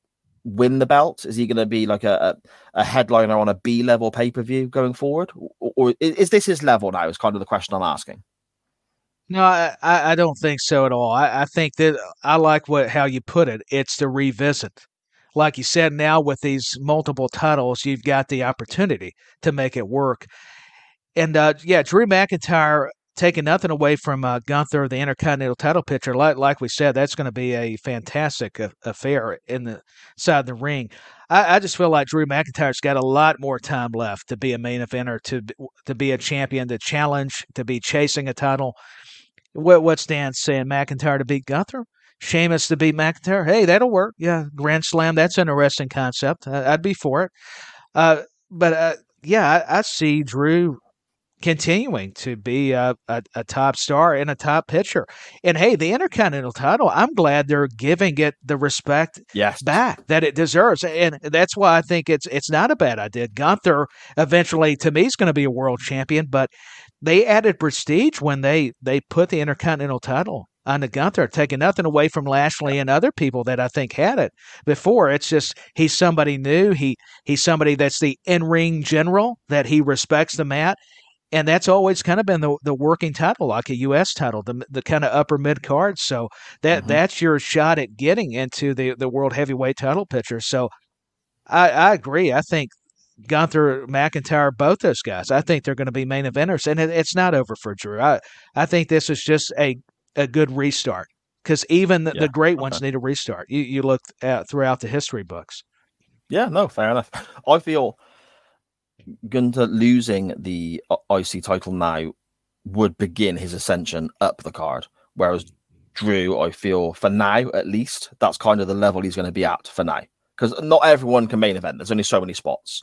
win the belt? Is he going to be like a, a, a headliner on a B level pay per view going forward? Or, or is this his level now? Is kind of the question I'm asking. No, I, I don't think so at all. I, I think that I like what how you put it. It's to revisit. Like you said, now with these multiple titles, you've got the opportunity to make it work. And uh, yeah, Drew McIntyre taking nothing away from uh, Gunther, the Intercontinental title picture. Like, like we said, that's going to be a fantastic affair in the side of the ring. I, I just feel like Drew McIntyre's got a lot more time left to be a main eventer, to to be a champion, to challenge, to be chasing a title. What what's Dan saying? McIntyre to beat Gunther? Sheamus to beat McIntyre? Hey, that'll work. Yeah, Grand Slam. That's an interesting concept. I, I'd be for it. Uh, but uh, yeah, I, I see Drew continuing to be a, a, a top star and a top pitcher. And hey, the Intercontinental title, I'm glad they're giving it the respect Yes. back that it deserves. And that's why I think it's it's not a bad idea. Gunther eventually to me is going to be a world champion, but they added prestige when they they put the Intercontinental title on the Gunther, taking nothing away from Lashley and other people that I think had it before. It's just he's somebody new. He he's somebody that's the in ring general that he respects the mat. And that's always kind of been the, the working title, like a U.S. title, the the kind of upper mid card. So that Mhm. that's your shot at getting into the the world heavyweight title picture. So I, I agree. I think Gunther, McIntyre, both those guys, I think they're going to be main eventers, and it, it's not over for Drew. I I think this is just a a good restart because even the, Yeah, the great ones need a restart. You you look at throughout the history books. Yeah, no, fair enough. I feel Gunther losing the uh, I- IC title now would begin his ascension up the card, whereas Drew, I feel for now at least, that's kind of the level he's going to be at for now. Because not everyone can main event. There's only so many spots,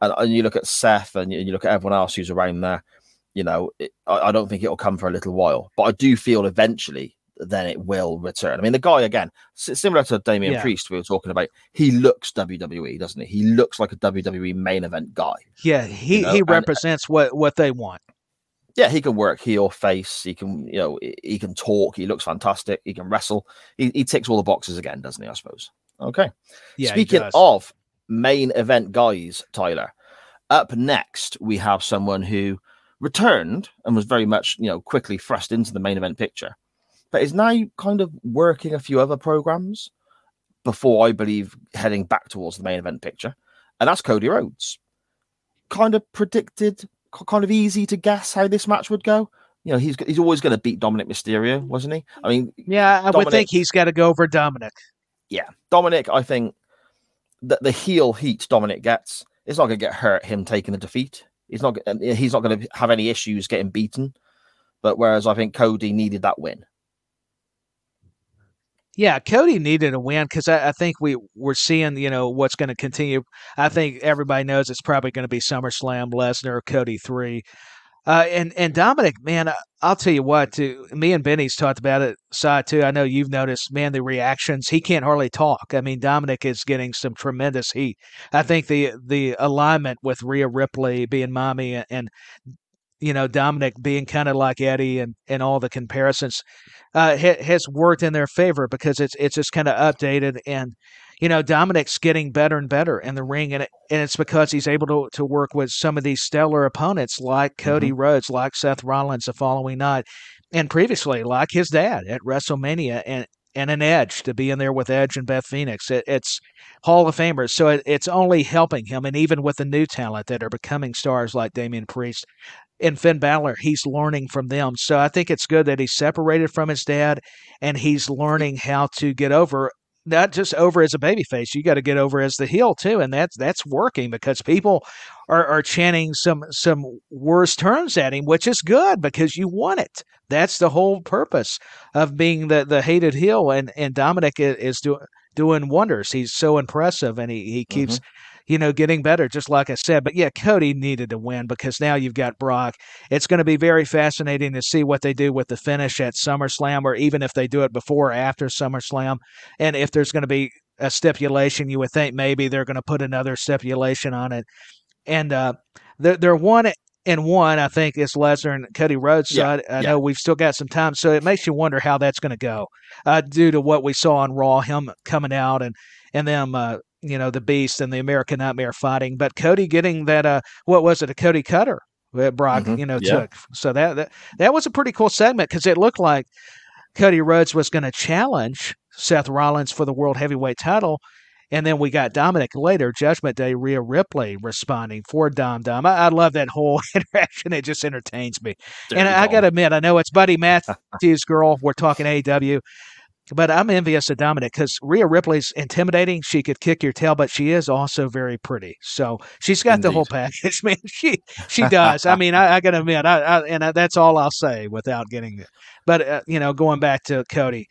and, and you look at Seth and you, you look at everyone else who's around there. You know, it, I, I don't think it'll come for a little while, but I do feel eventually then it will return. I mean, the guy again, similar to Damian Yeah. Priest, we were talking about. He looks WWE, doesn't he? He looks like a WWE main event guy. Yeah, he, You know, he and- uh, represents what what they want. Yeah, he can work heel, face. He can, you know, he- he can talk. He looks fantastic. He can wrestle. He, he ticks all the boxes again, doesn't he? I suppose. Okay. Yeah, Speaking of main event guys, Tyler, up next we have someone who returned and was very much, you know, quickly thrust into the main event picture, but is now kind of working a few other programs before I believe heading back towards the main event picture, and that's Cody Rhodes. Kind of predicted, kind of easy to guess how this match would go. You know, he's he's always going to beat Dominic Mysterio, wasn't he? I mean, yeah, I would think he's got to go over Dominic. yeah, Dominic, I think that the heel heat Dominic gets, it's not going to get hurt him taking the defeat. He's not. He's not going to have any issues getting beaten. But whereas I think Cody needed that win. Yeah, Cody needed a win because I, I think we we're seeing you know what's going to continue. I think everybody knows it's probably going to be SummerSlam, Lesnar, Cody three, uh, and and Dominic, man, I'll tell you what. To me and Benny's talked about it side too. I know you've noticed, man, the reactions. He can't hardly talk. I mean, Dominic is getting some tremendous heat. I think the the alignment with Rhea Ripley being mommy and, and you know Dominic being kind of like Eddie and and all the comparisons uh, ha- has worked in their favor because it's it's just kind of updated and you know Dominic's getting better and better in the ring and it, and it's because he's able to to work with some of these stellar opponents like Cody Rhodes, like Seth Rollins the following night, and previously like his dad at WrestleMania and and an Edge to be in there with Edge and Beth Phoenix. It, it's Hall of Famers, so it, it's only helping him, and even with the new talent that are becoming stars like Damian Priest and Finn Balor, he's learning from them. So I think it's good that he's separated from his dad and he's learning how to get over not just over as a babyface. You got to get over as the heel too, and that's that's working because people are, are chanting some some worse terms at him, which is good because you want it. That's the whole purpose of being the the hated heel, and and Dominic is, is doing doing wonders. He's so impressive, and he he keeps. Mm-hmm you know, getting better, just like I said. But yeah, Cody needed to win because now you've got Brock. It's going to be very fascinating to see what they do with the finish at SummerSlam, or even if they do it before or after SummerSlam. And if there's going to be a stipulation, you would think maybe they're going to put another stipulation on it. And uh, they're, they're one and one, I think, is Lesnar and Cody Rhodes. So yeah, I, I yeah. know we've still got some time. So it makes you wonder how that's going to go uh, due to what we saw on Raw, him coming out and and them uh, you know the Beast and the American Nightmare fighting, but Cody getting that uh what was it a Cody Cutter that Brock mm-hmm. you know yeah. took. So that, that that was a pretty cool segment because it looked like Cody Rhodes was going to challenge Seth Rollins for the World Heavyweight Title. And then we got Dominic later, Judgment Day, Rhea Ripley responding for Dom Dom. I, I love that whole interaction. It just entertains me. There and I, I got to admit, I know it's Buddy Matthews' girl. We're talking AEW. But I'm envious of Dominic because Rhea Ripley's intimidating. She could kick your tail, but she is also very pretty. So she's got Indeed. the whole package, man. She she does. I mean, I, I got to admit, I, I and I, that's all I'll say without getting it. But uh, you know, going back to Cody,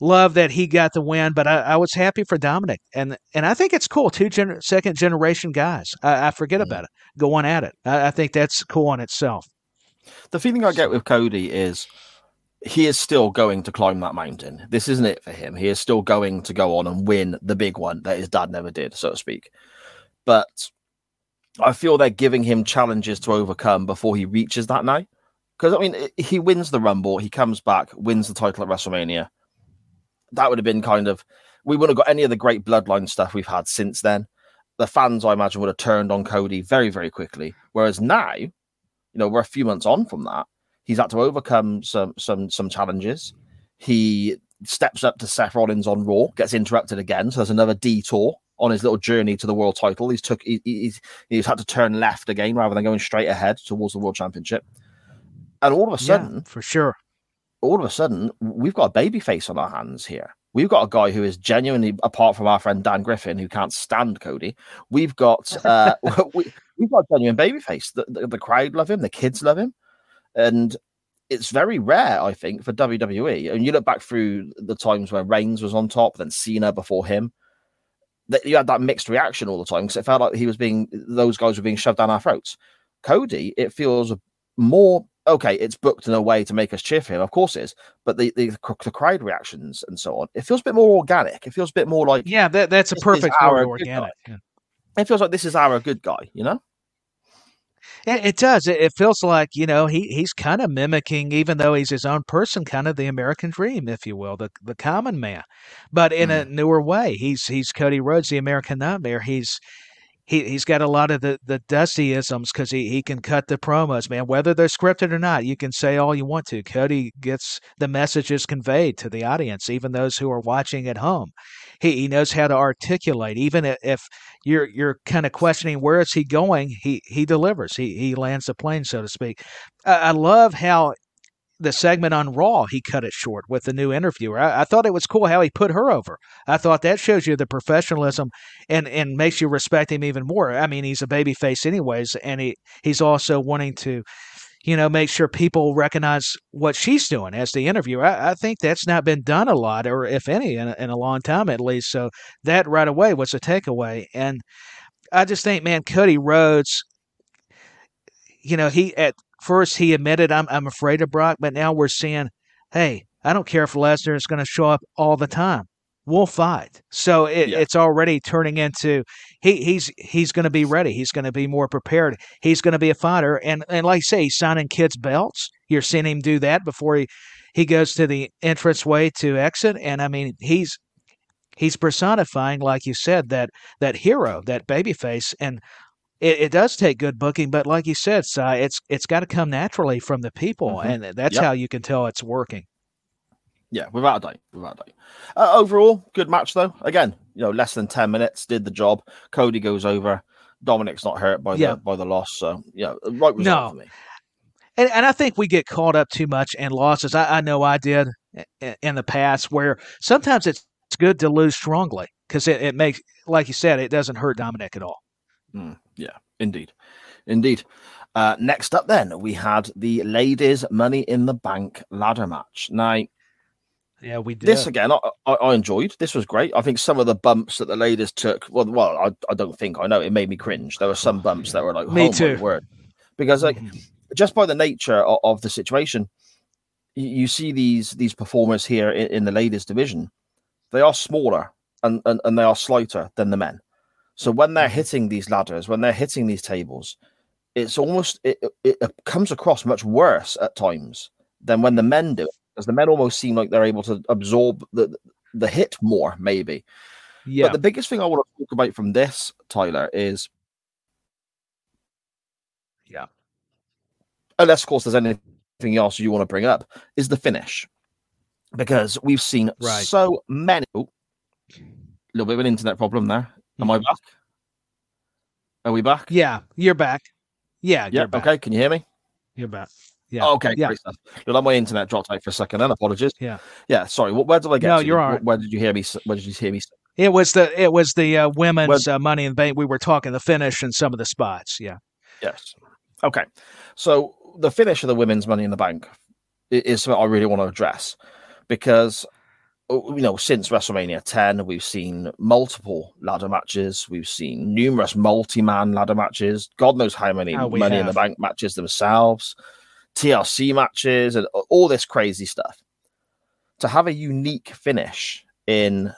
love that he got the win. But I, I was happy for Dominic, and and I think it's cool. Two gener- second generation guys. I, I forget mm-hmm. about it. Going at it. I, I think that's cool in itself. The feeling I get with Cody is he is still going to climb that mountain. This isn't it for him. He is still going to go on and win the big one that his dad never did, so to speak. But I feel they're giving him challenges to overcome before he reaches that now. Because I mean, he wins the Rumble, he comes back, wins the title at WrestleMania. That would have been kind of we wouldn't have got any of the great bloodline stuff we've had since then. The fans, I imagine, would have turned on Cody very, very quickly. Whereas now, you know, we're a few months on from that He's had to overcome some some some challenges. He steps up to Seth Rollins on Raw, gets interrupted again. So there's another detour on his little journey to the world title. He's took he, he's he's had to turn left again rather than going straight ahead towards the world championship. And all of a sudden, yeah, for sure, all of a sudden, we've got a baby face on our hands here. We've got a guy who is genuinely, apart from our friend Dan Griffin, who can't stand Cody. We've got uh, we, have got a genuine babyface. The, the, the crowd love him. The kids love him and it's very rare, I think, for WWE. And you look back through the times where Reigns was on top, then Cena before him. That you had that mixed reaction all the time because it felt like he was being those guys were being shoved down our throats. Cody, it feels more okay. It's booked in a way to make us cheer for him, of course it is. But the the, the crowd reactions and so on, it feels a bit more organic. It feels a bit more like yeah, that, that's a perfect word, organic. It feels like this is our good guy, you know. It, it does. It, it, feels like you know he he's kind of mimicking, even though he's his own person, kind of the American dream, if you will, the the common man, but in mm. a newer way. He's he's Cody Rhodes, the American nightmare. He's he he's got a lot of the the Dustyisms because he he can cut the promos, man. Whether they're scripted or not, you can say all you want to. Cody gets the messages conveyed to the audience, even those who are watching at home. He he knows how to articulate, even if you're you're kind of questioning where is he going. He he delivers. He he lands the plane, so to speak. I, I love how the segment on Raw, he cut it short with the new interviewer. I, I, thought it was cool how he put her over. I thought that shows you the professionalism and, and makes you respect him even more. I mean, he's a baby face anyways, and he, he's also wanting to, you know, make sure people recognize what she's doing as the interviewer. I, I think that's not been done a lot, or if any, in a, in a long time at least. So that right away was a takeaway. And I just think, man, Cody Rhodes, you know, he at First, he admitted, I'm, I'm afraid of Brock, but now we're seeing, hey, I don't care if Lesnar is going to show up all the time. We'll fight. So it, yeah. it's already turning into he, he's he's going to be ready. He's going to be more prepared. He's going to be a fighter. And and like I say, he's signing kids' belts. You're seeing him do that before he he goes to the entrance way to exit. And I mean, he's he's personifying, like you said, that that hero, that babyface. And it, it, does take good booking, but like you said, Si, it's it's got to come naturally from the people, mm-hmm. and that's yep. how you can tell it's working. Yeah, without a doubt, without a doubt. Uh, overall, good match though. Again, you know, less than ten minutes, did the job. Cody goes over. Dominic's not hurt by the by the loss, so yeah, right result no. for me. And, and I think we get caught up too much in losses. I, I know I did in the past, where sometimes it's good to lose strongly because it, it makes, like you said, it doesn't hurt Dominic at all. Mm, yeah, indeed. Indeed. Uh, next up, then, we had the ladies' Money in the Bank ladder match. Now, Yeah, we did. this again, I, I, I enjoyed. This was great. I think some of the bumps that the ladies took, well, well, I, I don't think I know. It made me cringe. There were some bumps that were like, Me oh too. word, because like Mhm. just by the nature of, of the situation, you, you see these these performers here in, in the ladies division. They are smaller and, and and they are slighter than the men. So when they're Mhm. hitting these ladders, when they're hitting these tables, it's almost it, it, it comes across much worse at times than when the men do it, because the men almost seem like they're able to absorb the the hit more, maybe. yeah. But the biggest thing I want to talk about from this, Tyler, is Yeah. unless of course there's anything else you want to bring up, is the finish. Because we've seen Right. so many oh, little bit of an internet problem there. Am I mm-hmm. back? Are we back? yeah, you're back. Yeah, Yeah, you're back. okay. Can you hear me? You're back. Yeah. Okay, Yeah. Look, my internet dropped out for a second. Then apologies. Yeah. yeah. Sorry. What? Where did I get? No, to? you're all right. Where did you hear me? Where did you hear me? It was the it was the uh, women's uh, Money in the Bank. We were talking the finish and some of the spots. Yeah. Yes. Okay. So the finish of the women's Money in the Bank is something I really want to address because uh, you know since WrestleMania 10 we've seen multiple ladder matches, we've seen numerous multi-man ladder matches, God knows how many Oh, Money in the. Bank matches themselves, TLC matches, and all this crazy stuff. To have a unique finish in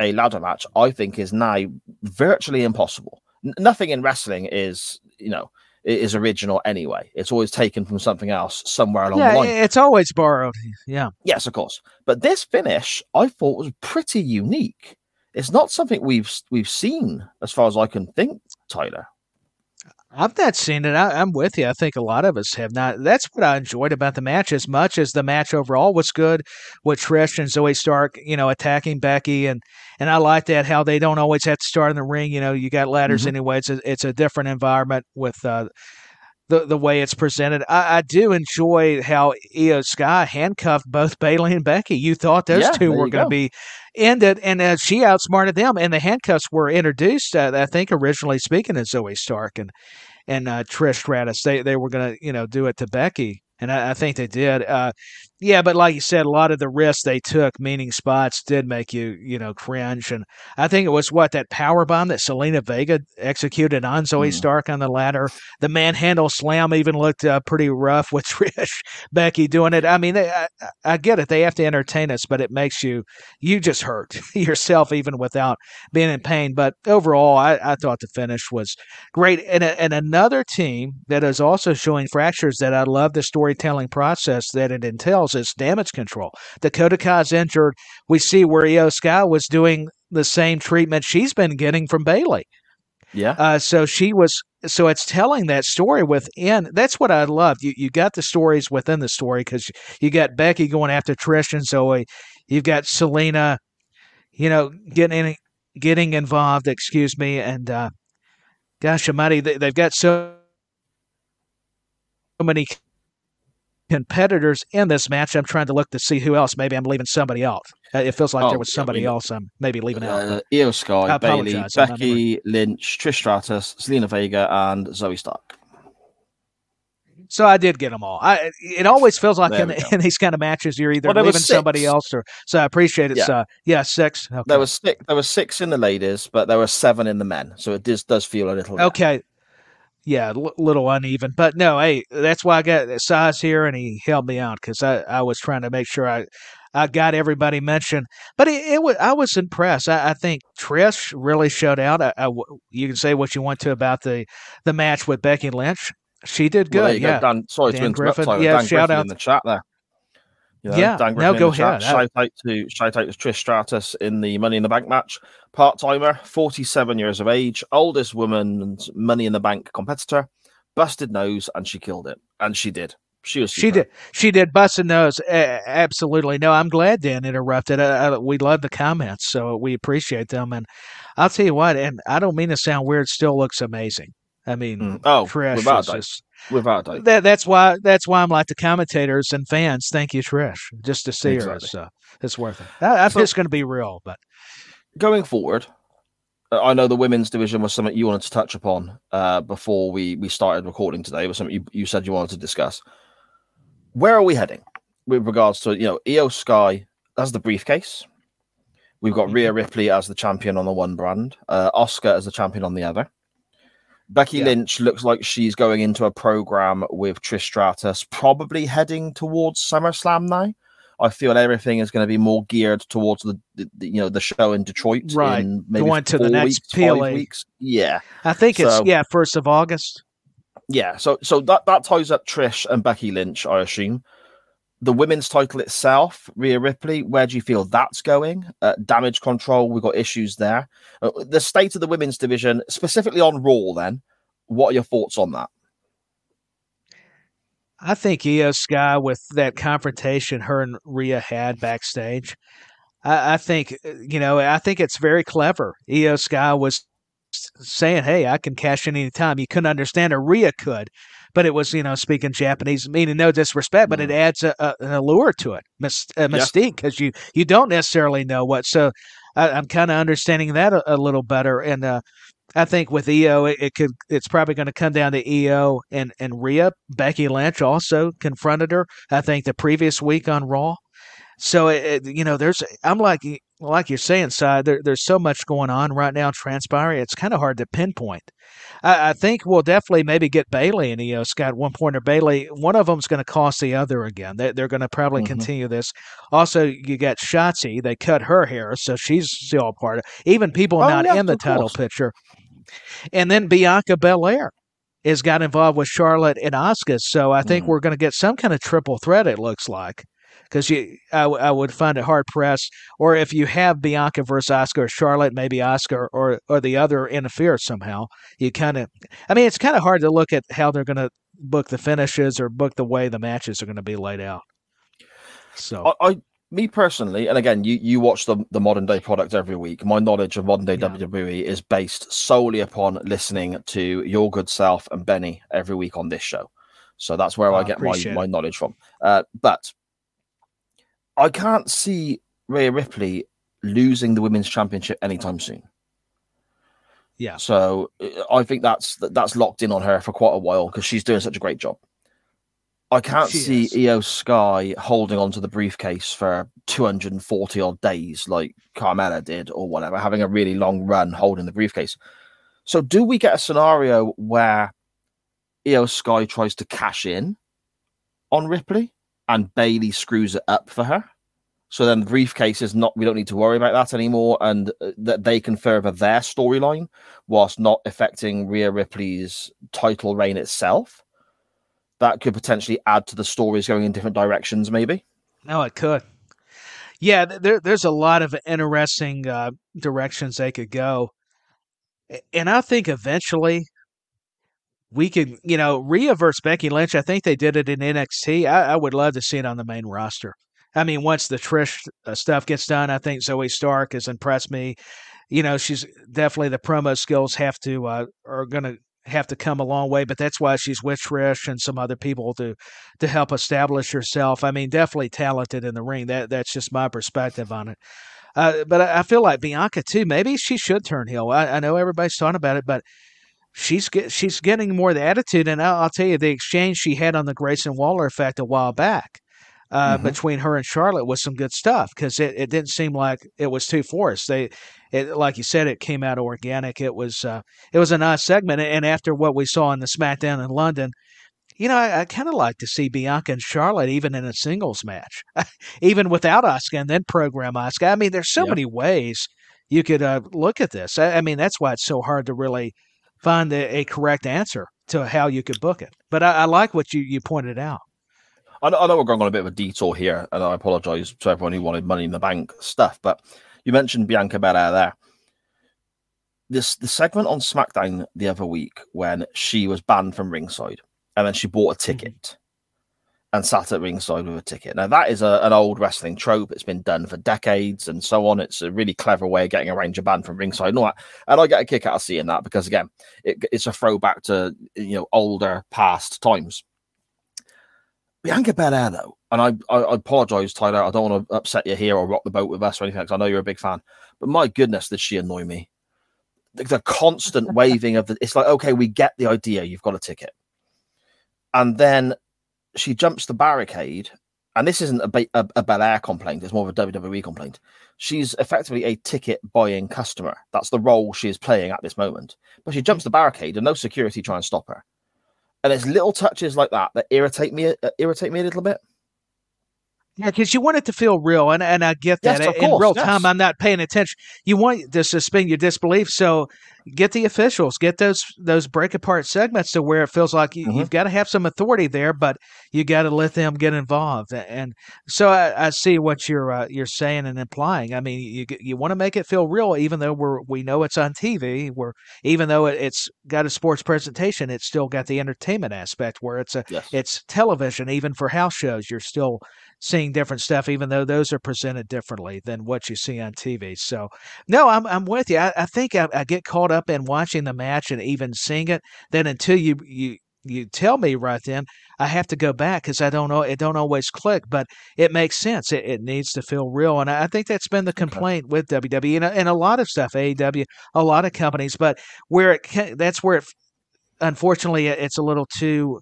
a ladder match, I think, is now virtually impossible. N- nothing in wrestling is, you know, is original anyway. It's always taken from something else somewhere along the Yeah, line. it's always borrowed. Yeah. Yes, of course. But this finish, I thought, was pretty unique. It's not something we've we've seen, as far as I can think, Tyler. I've not seen it. I, I'm with you. I think a lot of us have not. That's what I enjoyed about the match as much as the match overall was good with Trish and Zoey Stark, you know, attacking Becky. And, and I like that how they don't always have to start in the ring. You know, you got ladders Mhm. anyway. It's a, it's a different environment with uh, the, the way it's presented. I, I do enjoy how Iyo Sky handcuffed both Bayley and Becky. You thought those Yeah, two were going to be ended, and uh, she outsmarted them. And the handcuffs were introduced, uh, I think, originally speaking, of Zoey Stark and and uh, Trish Stratus. They they were going to you know do it to Becky, and I, I think they did. Uh, yeah, but like you said, a lot of the risks they took, meaning spots, did make you you know cringe. And I think it was what that power bomb that Zelina Vega executed on Zoey Mm. Stark on the ladder. The manhandle slam even looked uh, pretty rough with Trish Becky doing it. I mean, they, I, I- I get it; they have to entertain us, but it makes you you just hurt yourself even without being in pain. But overall, I, I thought the finish was great. And, and another team that is also showing fractures that I love the storytelling process that it entails is Damage CTRL. Dakota Kai's injured. We see where Iyo Sky was doing the same treatment she's been getting from Bayley. Yeah. Uh, so she was. So it's telling that story within. That's what I love. You you got the stories within the story because you got Becky going after Trish and Zoey. You've got Zelina, you know, getting in, getting involved. Excuse me, and uh, gosh almighty, they, they've got so many competitors in this match. I'm trying to look to see who else. Maybe I'm leaving somebody else. Uh, It feels like Oh, there was yeah, I somebody mean, else I'm maybe leaving out. Uh, Iyo Sky, Bayley, Becky Lynch, Trish Stratus, Zelina Vega, and Zoey Stark. So I did get them all. I it always feels like in, in these kind of matches you're either Well, leaving somebody else or so I appreciate it. Yeah. So yeah, six. Okay. There was six. There was six in the ladies, but there were seven in the men. So it does does feel a little. okay. Yeah, a little uneven, but no. Hey, that's why I got size here, and he helped me out because I, I was trying to make sure I I got everybody mentioned. But it, it was I was impressed. I, I think Trish really showed out. I, I w- you can say what you want to about the the match with Becky Lynch. She did good. Well, yeah. go, Dan. Sorry Dan to interrupt. Griffin. Tyler. Yeah, Dan shout Griffin out- in the chat there. You know, Yeah, Dan Griffin go ahead. Shout out to shout out to Trish Stratus in the Money in the Bank match. Part timer, forty-seven years of age, oldest woman's Money in the Bank competitor. Busted nose, and she killed it, and she did. She was. She did. She did. Busting nose. A- absolutely. No, I'm glad Dan interrupted. I, we love the comments, so we appreciate them. And I'll tell you what. And I don't mean to sound weird. Still looks amazing. I mean, Mm. Oh, Trish without is just Without a doubt. that, that's why that's why I'm like the commentators and fans. Thank you, Trish. Just to see her Exactly. is uh, it's worth it. I, I So- think it's going to be real, but Going forward, uh, I know the women's division was something you wanted to touch upon uh, before we we started recording today. It was something you, you said you wanted to discuss. Where are we heading with regards to you know Iyo Sky as the briefcase? We've got Rhea Ripley as the champion on the one brand, uh, Asuka as the champion on the other. Becky Yeah. Lynch looks like she's going into a program with Trish Stratus, probably heading towards SummerSlam now. I feel everything is going to be more geared towards the, the, you know the show in Detroit, Right. In maybe Going to the next weeks, PLE. weeks. Yeah, I think it's yeah, first of August. yeah. So so that that ties up Trish and Becky Lynch, I assume. The women's title itself, Rhea Ripley, where do you feel that's going? Uh, Damage CTRL, we've got issues there. Uh, the state of the women's division, specifically on Raw, then, what are your thoughts on that? I think Iyo Sky with that confrontation her and Rhea had backstage. I, I think uh, you know I think it's very clever. Iyo Sky was saying, "Hey, I can cash in any time." You couldn't understand her. Rhea could, but it was you know speaking Japanese, meaning no disrespect, but it adds a, a, an allure to it, a mystique, because you you don't necessarily know what. So I, I'm kind of understanding that a, a little better, and uh, I think with Iyo, it, it could it's probably going to come down to Iyo and and Rhea. Becky Lynch also confronted her. I think the previous week on Raw. So it, it- you know, there's I'm like like you're saying, side there, there's so much going on right now transpiring. It's kind of hard to pinpoint. I, I think we'll definitely maybe get Bayley and Iyo Sky one pointer. Bayley, one of them's going to cost the other again. They, they're going to probably Mhm. continue this. Also, you got Shotzi. They cut her hair, so she's still a part of. Even people Oh, not yes, in the title course. picture. And then Bianca Belair has got involved with Charlotte and Asuka. So I think Mm. we're going to get some kind of triple threat. It looks like because you, I, w- I would find it hard pressed. Or if you have Bianca versus Asuka or Charlotte, maybe Asuka or or the other interfere somehow. You kind of, I mean, it's kind of hard to look at how they're going to book the finishes or book the way the matches are going to be laid out. So I, I me personally, and again, you you watch the the modern day product every week. My knowledge of modern day Yeah. WWE is based solely upon listening to your good self and Benny every week on this show. So that's where Oh, I get my my knowledge from. Uh, but I can't see Rhea Ripley losing the women's championship anytime soon. yeah, So I think that's that's locked in on her for quite a while because she's doing such a great job. I can't She see is. Iyo Sky holding onto the briefcase for 240 odd days like Carmella did or whatever, having a really long run holding the briefcase. So do we get a scenario where Iyo Sky tries to cash in on Ripley and Bayley screws it up for her? So then the briefcase is not, we don't need to worry about that anymore, and uh, that they can further their storyline whilst not affecting Rhea Ripley's title reign itself. That could potentially add to the stories going in different directions, maybe. No, it could. Yeah, there, there's a lot of interesting uh, directions they could go. And I think eventually we could, you know, Rhea versus Becky Lynch, I think they did it in NXT. I, I would love to see it on the main roster. I mean, once the Trish uh, stuff gets done, I think Zoey Stark has impressed me. You know, she's definitely the promo skills have to, uh, are going to have to come a long way, but that's why she's with Trish and some other people to to help establish herself. I mean, definitely talented in the ring. That that's just my perspective on it. Uh, but I, I feel like Bianca too. Maybe she should turn heel. I, I know everybody's talking about it, but she's get, she's getting more of the attitude. And I'll, I'll tell you, the exchange she had on the Grayson Waller effect a while back. Uh, Mhm. Between her and Charlotte was some good stuff because it, it didn't seem like it was too forced. They, it, like you said, it came out organic. It was uh, it was a nice segment. And after what we saw in the SmackDown in London, you know, I, I kind of like to see Bianca and Charlotte even in a singles match, even without Asuka, and then program Asuka. I mean, there's so Yeah. many ways you could uh, look at this. I, I mean, that's why it's so hard to really find a, a correct answer to how you could book it. But I, I like what you, you pointed out. I know, I know we're going on a bit of a detour here, and I apologize to everyone who wanted money in the bank stuff, but you mentioned Bianca Belair there. This the segment on SmackDown the other week when she was banned from ringside, and then she bought a mm-hmm. ticket, and sat at ringside with a ticket. Now that is a, an old wrestling trope. It's been done for decades and so on. It's a really clever way of getting around your band from ringside and all that. And I get a kick out of seeing that because again, it, it's a throwback to you know older past times. Bianca Belair though, and I, I, I apologize, Tyler. I don't want to upset you here or rock the boat with us or anything because I know you're a big fan. But my goodness, did she annoy me? The, the constant waving of the. It's like okay, we get the idea. You've got a ticket, and then she jumps the barricade, and this isn't a, a, a Belair complaint, it's more of a WWE complaint. She's effectively a ticket buying customer. That's the role she is playing at this moment. But she jumps the barricade, and no security try and stop her. And there's little touches like that that irritate me, uh, irritate me a little bit. Yeah, because you want it to feel real, and, and I get that. Yes, in course, real yes. time, I'm not paying attention. You want to suspend your disbelief, so get the officials, get those those break apart segments to where it feels like you, Mhm. you've got to have some authority there, but you got to let them get involved. And so I, I see what you're uh, you're saying and implying. I mean, you you want to make it feel real, even though we're we know it's on TV. Where even though it, it's got a sports presentation, it's still got the entertainment aspect where it's a Yes. it's television even for house shows you're still seeing different stuff even though those are presented differently than what you see on tv so no i'm, I'm with you. I, I think I, I get caught up in watching the match and even seeing it then until you you you tell me right then i have to go back because i don't know it don't always click but it makes sense. It, it needs to feel real and i I think that's been the complaint with wwe and, a- and a lot of stuff aew a lot of companies but where it that's where it unfortunately it's a little too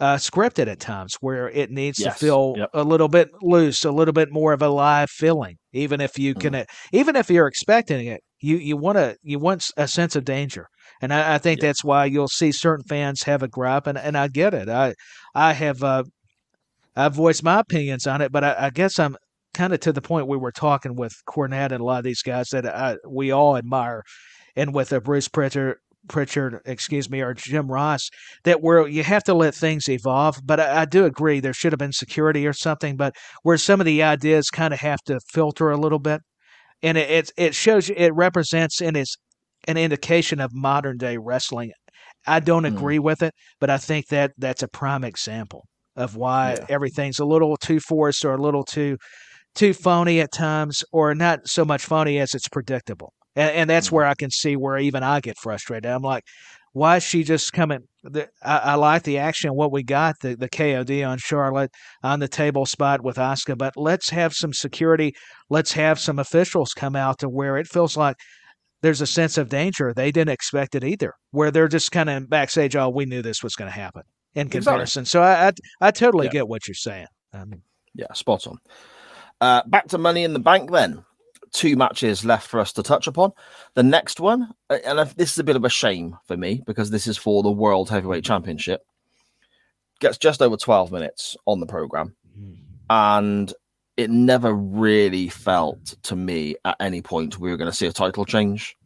uh, scripted at times where it needs Yes, to feel yep. a little bit loose, a little bit more of a live feeling. Even if you can, even if you're expecting it, you you want to you want a sense of danger, and I, I think Yeah. that's why you'll see certain fans have a gripe, and, and I get it. I I have uh, I've voiced my opinions on it, but I, I guess I'm kind of to the point we were talking with Cornette and a lot of these guys that I, we all admire, and with uh, Bruce Pritchard, Pritchard, excuse me, or Jim Ross, that where you have to let things evolve. But I, I do agree there should have been security or something, but where some of the ideas kind of have to filter a little bit, and it it, it shows you it represents and it's an indication of modern day wrestling. I don't Mm. agree with it, but I think that that's a prime example of why Yeah. everything's a little too forced or a little too too phony at times, or not so much phony as it's predictable. And, and that's Mhm. where I can see where even I get frustrated. I'm like, why is she just coming? The, I, I like the action, what we got, the, the KOD on Charlotte on the table spot with Asuka, but let's have some security. Let's have some officials come out to where it feels like there's a sense of danger. They didn't expect it either, where they're just kind of backstage. Oh, we knew this was going to happen in Exactly. comparison. So I, I, I totally Yeah. get what you're saying. Um, Yeah, spot on. Uh, back to Money in the Bank then. Two matches left for us to touch upon. The next one, uh, and this is a bit of a shame for me because this is for the World Heavyweight Championship, gets just over 12 minutes on the program. And it never really felt to me at any point we were going to see a title change.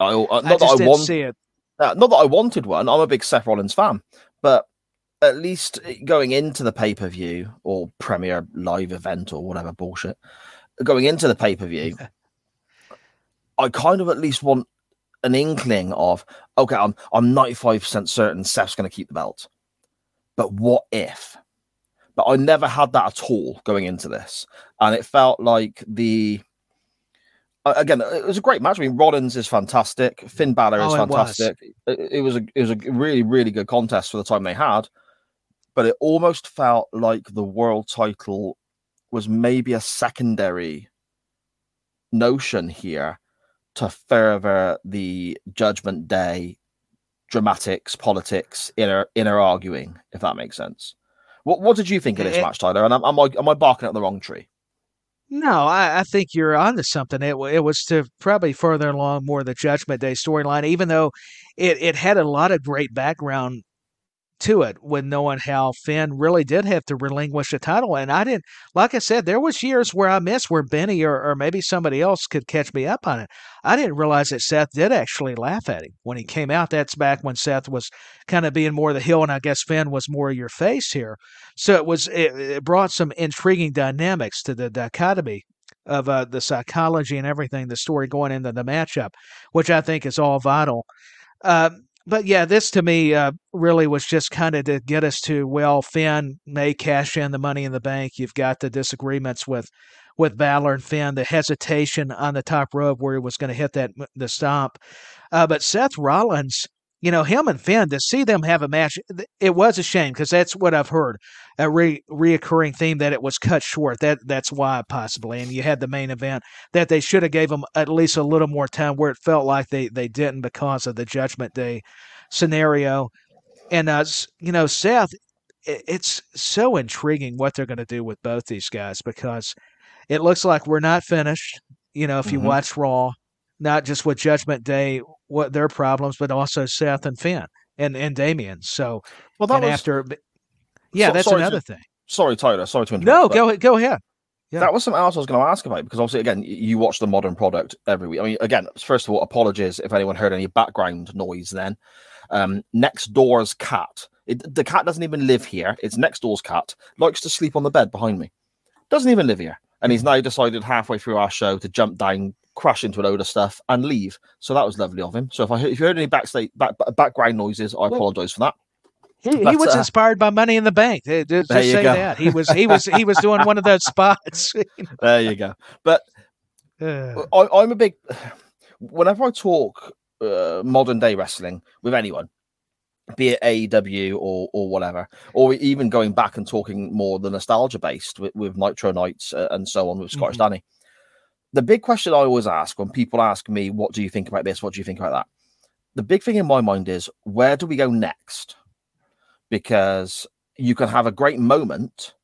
I, uh, not I that I want, see it. uh, not that I wanted one. I'm a big Seth Rollins fan, but at least going into the pay per view or premiere live event or whatever bullshit, going into the pay per view, I kind of at least want an inkling of okay, I'm I'm 95 percent certain Seth's going to keep the belt, but what if? But I never had that at all going into this, and it felt like the. Again, it was a great match. I mean, Rollins is fantastic. Finn Balor is Oh, it was. fantastic. It, it was a it was a really really good contest for the time they had, but it almost felt like the world title was maybe a secondary notion here to further the Judgment Day dramatics, politics, inner inner arguing, if that makes sense. What what did you think of this It- match, Tyler? And am, am I am I barking at the wrong tree? No, I, I think you're onto something. It, it was to probably further along more the Judgment Day storyline, even though it, it had a lot of great background to it with knowing how Finn really did have to relinquish the title. And I didn't, like I said, there was years where I missed where Benny or, or maybe somebody else could catch me up on it. I didn't realize that Seth did actually laugh at him when he came out. That's back when Seth was kind of being more the heel, and I guess Finn was more your face here. So it was it, it brought some intriguing dynamics to the dichotomy of uh, the psychology and everything, the story going into the matchup, which I think is all vital. Uh, but yeah, this to me uh, really was just kind of to get us to well, Finn may cash in the money in the bank. You've got the disagreements with with Balor and Finn, the hesitation on the top rope where he was going to hit that the stomp. Uh, but Seth Rollins, you know, him and Finn to see them have a match, it was a shame because that's what I've heard a re- reoccurring theme that it was cut short. That that's why possibly. And you had the main event that they should have gave them at least a little more time where it felt like they they didn't because of the Judgment Day scenario. And uh, you know, Seth, it's so intriguing what they're going to do with both these guys because it looks like we're not finished. You know, if you Mhm. watch Raw, not just with Judgment Day, what their problems, but also Seth and Finn and and Damian. So Well, that was after, yeah, So- that's sorry to- another thing. sorry, Tyler. Sorry to interrupt. No, go go ahead. Yeah. That was something else I was going to ask about because obviously, again, you watch the modern product every week. I mean, again, first of all, apologies if anyone heard any background noise. Then, um, next door's cat. It, the cat doesn't even live here. It's next door's cat. Likes to sleep on the bed behind me. Doesn't even live here, and he's now decided halfway through our show to jump down, crash into a load of stuff, and leave. So that was lovely of him. So if I if you heard any backstage back, background noises, I apologize for that. He, he was uh, inspired by Money in the Bank. Eh, Just, There just you say go. that he was he was he was doing one of those spots. There you go. But Uh, I, I'm a big. Whenever I talk uh, modern day wrestling with anyone, be it AEW or or whatever, or even going back and talking more the nostalgia based with, with Nitro Nights uh, and so on with Scottish Mhm. Danny, the big question I always ask when people ask me, "What do you think about this? What do you think about that?" The big thing in my mind is, where do we go next? Because you can have a great moment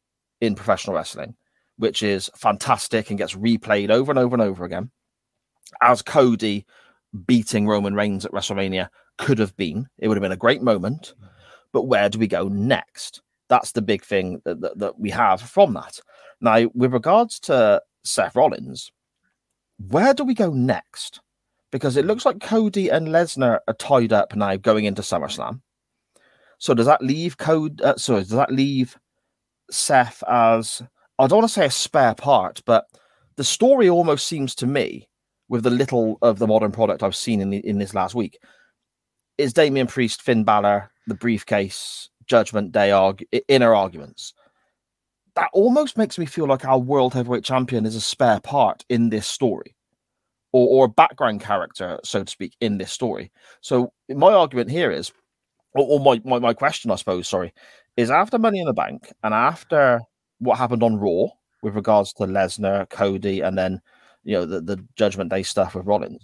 in professional wrestling, which is fantastic and gets replayed over and over and over again, as Cody beating Roman Reigns at WrestleMania could have been. It would have been a great moment. But where do we go next? That's the big thing that, that, that we have from that. Now, with regards to Seth Rollins, where do we go next? Because it looks like Cody and Lesnar are tied up now going into SummerSlam. So does that leave Code? Uh, sorry, does that leave Seth as I don't want to say a spare part, but the story almost seems to me, with the little of the modern product I've seen in the, in this last week, is Damian Priest, Finn Balor, the briefcase, Judgment Day arg- inner arguments. That almost makes me feel like our world heavyweight champion is a spare part in this story, or or a background character, so to speak, in this story. So my argument here is, or, or my, my my question, I suppose, sorry, is after Money in the Bank and after what happened on Raw with regards to Lesnar, Cody, and then you know the, the Judgment Day stuff with Rollins.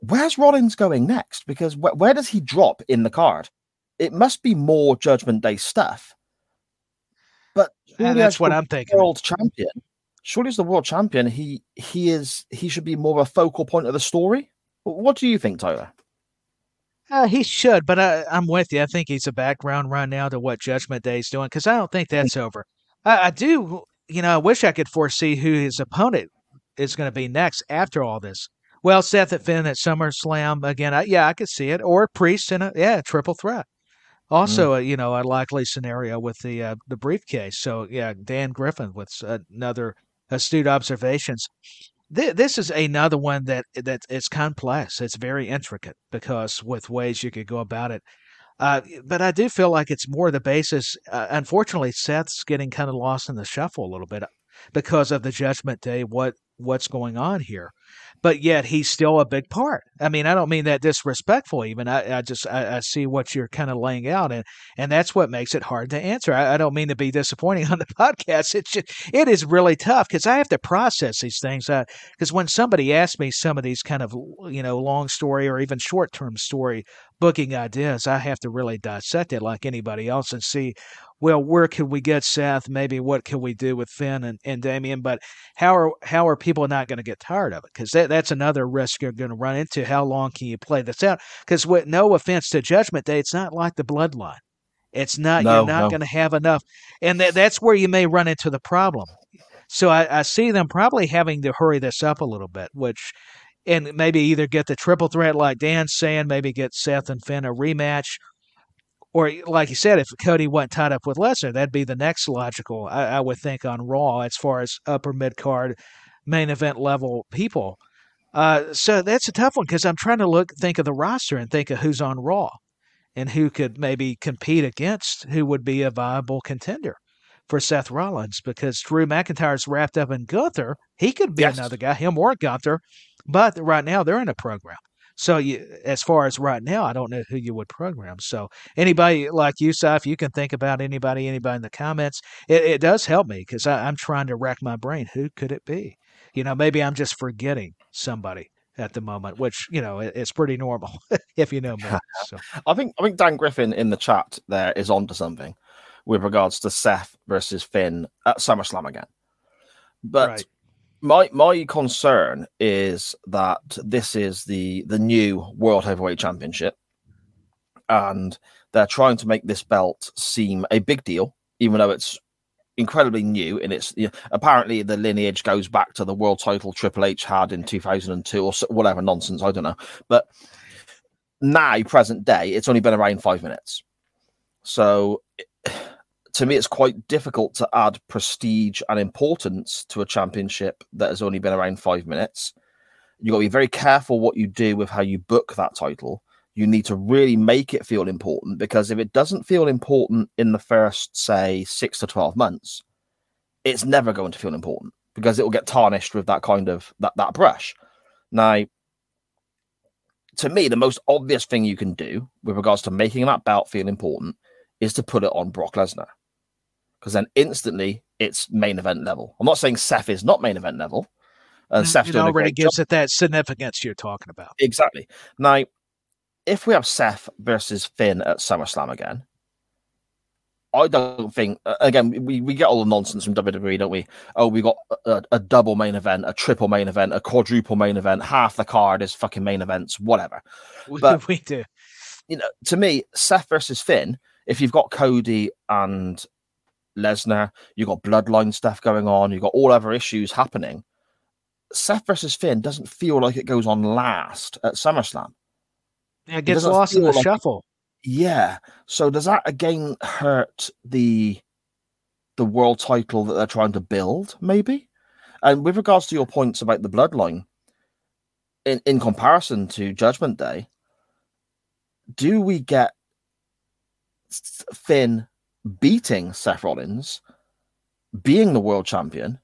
Where's Rollins going next? Because wh- where does he drop in the card? It must be more Judgment Day stuff. But that's what I'm thinking. world champion, surely as the world champion, he he is he should be more of a focal point of the story. What do you think, Tyler? Uh, he should, but I, I'm with you. I think he's a background right now to what Judgment Day is doing because I don't think that's over. I, I do, you know, I wish I could foresee who his opponent is going to be next after all this. Well, Seth at Finn at SummerSlam again. I, yeah, I could see it, or Priest in a yeah triple threat. Also, uh, you know, a likely scenario with the uh, the briefcase. So yeah, Dan Griffin with another astute observations. Th- this is another one that that it's complex. It's very intricate because with ways you could go about it. Uh, but I do feel like it's more the basis. Uh, unfortunately, Seth's getting kind of lost in the shuffle a little bit because of the Judgment Day. What what's going on here? But yet he's still a big part. I mean, I don't mean that disrespectful. Even I, I just I, I see what you're kind of laying out, and and that's what makes it hard to answer. I, I don't mean to be disappointing on the podcast. It's just it is really tough because I have to process these things. Because when somebody asks me some of these kind of you know long story or even short term story booking ideas, I have to really dissect it like anybody else and see, well, where could we get Seth? Maybe what can we do with Finn and, and Damian? But how are how are people not going to get tired of it? Because that, that's another risk you're going to run into. How long can you play this out? Because with no offense to Judgment Day, it's not like the Bloodline. It's not No, you're not no. going to have enough, and that, that's where you may run into the problem. So I, I see them probably having to hurry this up a little bit, which and maybe either get the triple threat like Dan's saying, maybe get Seth and Finn a rematch, or like you said, if Cody wasn't tied up with Lesnar, that'd be the next logical, I, I would think, on Raw as far as upper mid card, main event level people. Uh, so that's a tough one because I'm trying to look, think of the roster and think of who's on Raw and who could maybe compete against who would be a viable contender for Seth Rollins because Drew McIntyre's wrapped up in Gunther. He could be Yes. another guy, him or Gunther, but right now they're in a program. So you, as far as right now, I don't know who you would program. So anybody like you, Si, if you can think about anybody, anybody in the comments, it, it does help me because I'm trying to rack my brain. Who could it be? You know, maybe I'm just forgetting somebody at the moment, which you know i- is pretty normal if you know me. So I think I think Dan Griffin in the chat there is onto something with regards to Seth versus Finn at SummerSlam again. But Right. My my concern is that this is the the new World Heavyweight Championship, and they're trying to make this belt seem a big deal, even though it's incredibly new and it's you know, apparently the lineage goes back to the world title Triple H had in 2002 or whatever nonsense I don't know. But now present day it's only been around 5 minutes. So to me it's quite difficult to add prestige and importance to a championship that has only been around 5 minutes. You've got to be very careful what you do with how you book that title. You need to really make it feel important because if it doesn't feel important in the first say 6 to 12 months it's never going to feel important because it will get tarnished with that kind of that, that brush. Now to me the most obvious thing you can do with regards to making that belt feel important is to put it on Brock Lesnar because then instantly it's main event level i'm not saying Seth is not main event level and Seth's it doing a already great job. gives it that significance you're talking about. Exactly. Now, if we have Seth versus Finn at SummerSlam again, I don't think. Again, we, we get all the nonsense from WWE, don't we? Oh, we got a, a double main event, a triple main event, a quadruple main event. Half the card is fucking main events, whatever. We- But- we do. You know, to me, Seth versus Finn. If you've got Cody and Lesnar, you've got bloodline stuff going on, you've got all other issues happening. Seth versus Finn doesn't feel like it goes on last at SummerSlam. Yeah, it gets doesn't lost in the like- shuffle. Yeah. So does that again hurt the the world title that they're trying to build, maybe? And with regards to your points about the bloodline, in, in comparison to Judgment Day, do we get Finn beating Seth Rollins, being the world champion,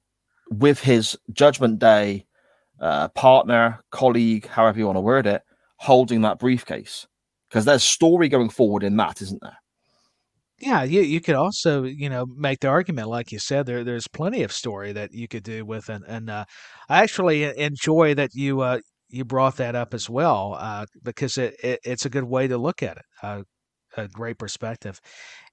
with his Judgment Day uh, partner, colleague, however you want to word it, holding that briefcase? because there's story going forward in that, isn't there? Yeah, you you could also you know make the argument like you said there there's plenty of story that you could do with and and uh, I actually enjoy that you uh, you brought that up as well uh, because it, it it's a good way to look at it. Uh, a great perspective,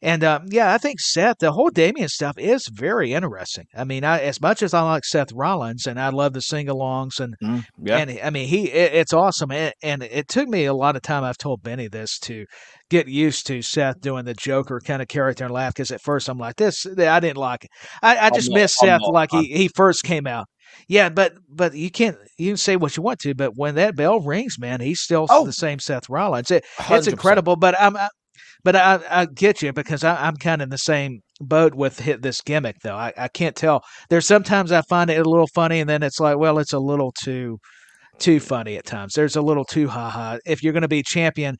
and um, yeah, I think Seth the whole Damian stuff is very interesting. I mean, I, as much as I like Seth Rollins and I love the sing-alongs and Yeah, and I mean, he it, it's awesome, and, and it took me a lot of time. I've told Benny this to get used to Seth doing the Joker kind of character and laugh because at first I'm like this. I didn't like it. I, I just not- miss I'm Seth not like he, he first came out. Yeah, but but you can't you can say what you want to, but when that bell rings, man, he's still Oh. the same Seth Rollins. It, it's incredible, but I'm. But I, I get you because I, I'm kind of in the same boat with hit this gimmick though. I, I can't tell. There's sometimes I find it a little funny, and then it's like, well, it's a little too too funny at times. There's a little too ha ha. If you're going to be champion,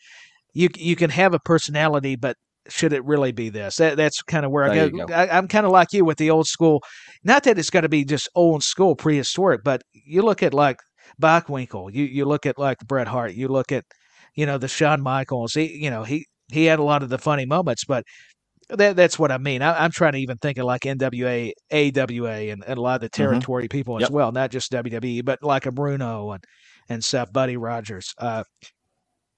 you you can have a personality, but should it really be this? That, that's kind of where I go. go. I, I'm kind of like you with the old school. Not that it's got to be just old school, prehistoric, but you look at like Bockwinkel. You you look at like Bret Hart. You look at you know the Shawn Michaels. He you know he he had a lot of the funny moments, but that that's what I mean. I, I'm trying to even think of like NWA, AWA, and, and a lot of the territory people as Mm-hmm. Yep. well, not just WWE, but like a Bruno and and stuff, Buddy Rogers, uh,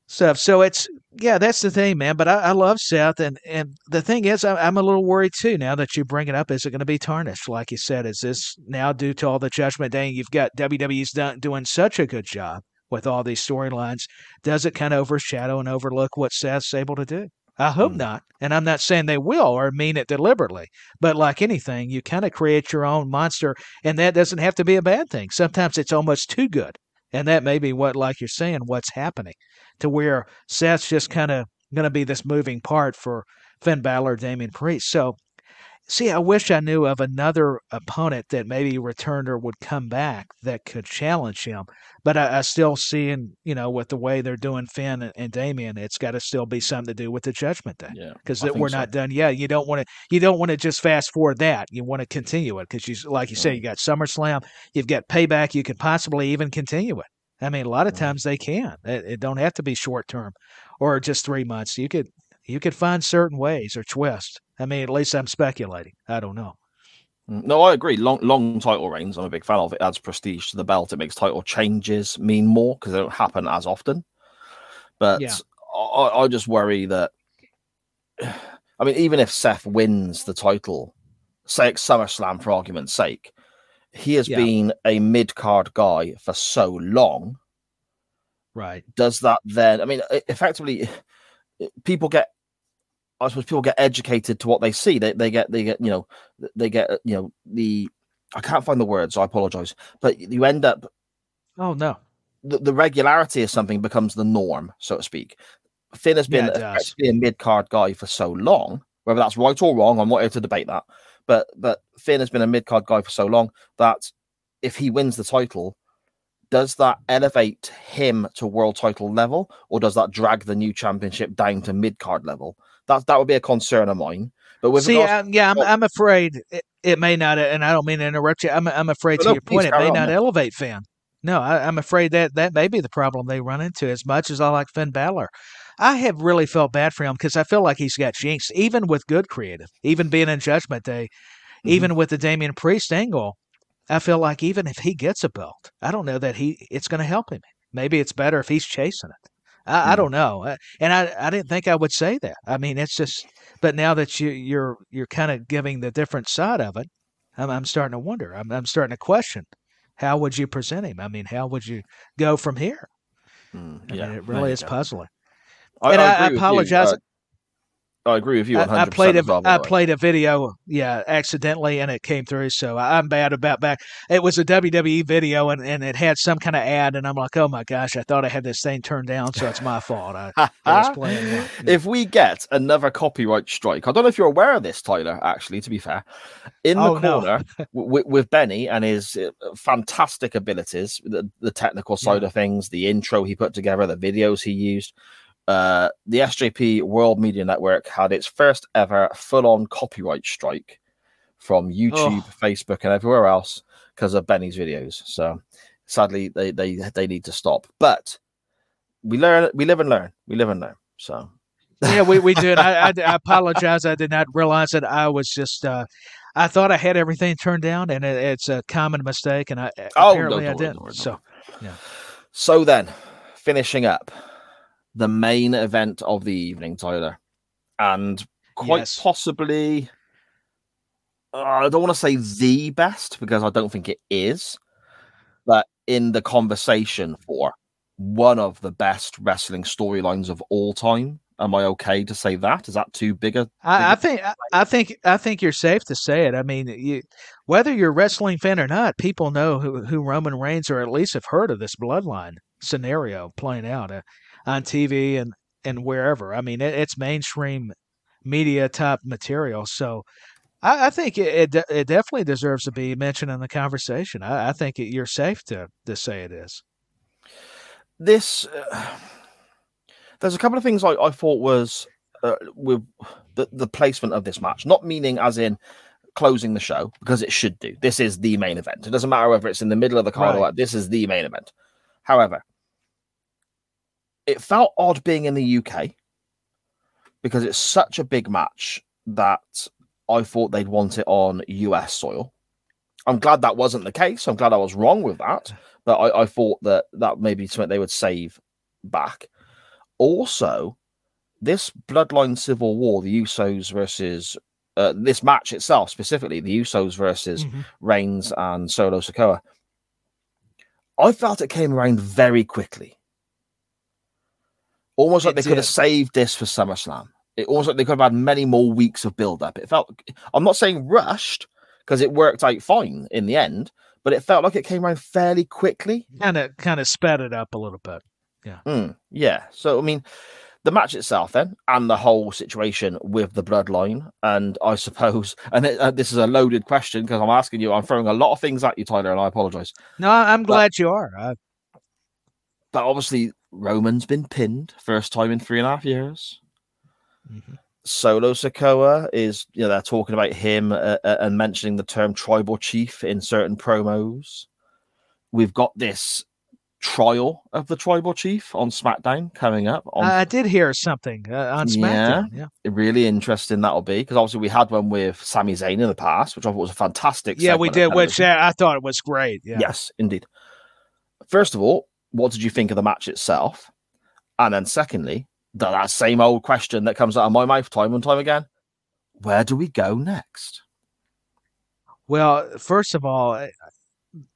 stuff. So it's yeah, that's the thing, man. But I, I love Seth, and and the thing is, I, I'm a little worried too now that you bring it up. Is it going to be tarnished, like you said? Is this now due to all the Judgment Day? You've got WWE's done, doing such a good job with all these storylines. Does it kind of overshadow and overlook what Seth's able to do? I hope Hmm. not. And I'm not saying they will or mean it deliberately. But like anything, you kind of create your own monster, and that doesn't have to be a bad thing. Sometimes it's almost too good. And that may be what, like you're saying, what's happening to where Seth's just kind of going to be this moving part for Finn Balor, Damian Priest. So See, I wish I knew of another opponent that maybe returned or would come back that could challenge him. But I, I still see, in you know, with the way they're doing Finn and, and Damian, it's got to still be something to do with the Judgment Day Yeah, because we're so. not done yet. You don't want to, you don't want to just fast forward that. You want to continue it because you, like you say, you got SummerSlam, you've got Payback. You could possibly even continue it. I mean, a lot of Mhm. times they can. It, it don't have to be short term or just three months. You could, you could find certain ways or twists. I mean, at least I'm speculating. I don't know. Mm, No, I agree. Long, long title reigns. I'm a big fan of it. Adds prestige to the belt. It makes title changes mean more because they don't happen as often. But Yeah. I, I just worry that. I mean, even if Seth wins the title, say at SummerSlam for argument's sake, he has Yeah. been a mid card guy for so long. Right. Does that then? I mean, effectively, people get. I suppose people get educated to what they see. They they get they get you know they get you know the I can't find the words. So I apologize, but you end up Oh no. the, the regularity of something becomes the norm, so to speak. Finn has been Yeah, a mid card guy for so long, whether that's right or wrong. I'm not here to debate that, but but Finn has been a mid card guy for so long that if he wins the title, does that elevate him to world title level, or does that drag the new championship down to mid card level? That that would be a concern of mine. But with See, regards, um, yeah, I'm, I'm afraid it, it may not, and I don't mean to interrupt you. I'm, I'm afraid No, to no, your point, it may on, not yeah. elevate Finn. No, I, I'm afraid that that may be the problem they run into. As much as I like Finn Balor, I have really felt bad for him because I feel like he's got jinxed, even with good creative, even being in Judgment Day, Mhm. even with the Damian Priest angle. I feel like even if he gets a belt, I don't know that he it's going to help him. Maybe it's better if he's chasing it. I, I Mhm. don't know, and I I didn't think I would say that. I mean, it's just, but now that you you're you're kind of giving the different side of it, I'm I'm starting to wonder. I'm I'm starting to question. How would you present him? I mean, how would you go from here? Mm, I yeah, mean, it really is puzzling. I, and I- I agree with you. I agree with you. I, 100% I played a I way. played a video, yeah, accidentally, and it came through. So I- I'm bad about back. It was a WWE video, and, and it had some kind of ad, and I'm like, oh my gosh, I thought I had this thing turned down, so it's my fault. I, I was playing. Yeah. if we get another copyright strike, I don't know if you're aware of this, Tyler. Actually, to be fair, in the Oh, no. corner with, with Benny and his uh, fantastic abilities, the, the technical side Yeah. of things, the intro he put together, the videos he used. Uh, the SJP World Media Network had its first ever full-on copyright strike from YouTube, Oh. Facebook, and everywhere else because of Benny's videos. So sadly, they they they need to stop. But we learn, we live and learn, we live and learn. So yeah, we, we did. I, I, I apologize. I did not realize that I was just. Uh, I thought I had everything turned down, and it, it's a common mistake, and I Oh, apparently don't I didn't. worry, don't so So then, finishing up the main event of the evening, Tyler, and quite Yes. possibly, uh, I don't want to say the best because I don't think it is, but in the conversation for one of the best wrestling storylines of all time. Am I okay to say that? Is that too big a? I, think I, I think I think you're safe to say it. I mean, you, whether you're a wrestling fan or not, people know who, who Roman Reigns, or at least have heard of this bloodline scenario playing out uh, on TV and and wherever. I mean, it, it's mainstream media type material. So. I, I think it, it it definitely deserves to be mentioned in the conversation. I, I think it, you're safe to to say it is. this uh, there's a couple of things I, I thought was uh, with the, the placement of this match not meaning as in closing the show because it should do this is the main event it doesn't matter whether it's in the middle of the card or Right. what this is the main event however it felt odd being in the uk because it's such a big match that i thought they'd want it on us soil i'm glad that wasn't the case i'm glad i was wrong with that but I, I thought that that may be something they would save back. Also, this Bloodline Civil War, the Usos versus uh, this match itself, specifically the Usos versus Mhm. Reigns and Solo Sikoa, I felt it came around very quickly. Almost like It they could have saved this for SummerSlam. It almost like they could have had many more weeks of build up. It felt, I'm not saying rushed because it worked out fine in the end, but it felt like it came around fairly quickly. Kind of kind of sped it up a little bit. Mm, yeah. So I mean, the match itself, then, and the whole situation with the bloodline, and I suppose, and it, uh, this is a loaded question because I'm asking you, I'm throwing a lot of things at you, Tyler, and I apologize. No, I'm glad you are. Uh, But obviously, Roman's been pinned first time in three and a half years. mhm. Solo Sikoa is, you know, they're talking about him uh, uh, and mentioning the term tribal chief in certain promos. We've got this trial of the tribal chief on SmackDown coming up. On I, did hear something uh, on SmackDown. Yeah, really interesting that'll be because obviously we had one with Sami Zayn in the past, which I thought was a fantastic. yeah, we did. Which uh, I thought it was great. Yeah. Yes, indeed. First of all, what did you think of the match itself? And then secondly, that, that same old question that comes out of my mouth time and time again. Where do we go next? Well, first of all, I,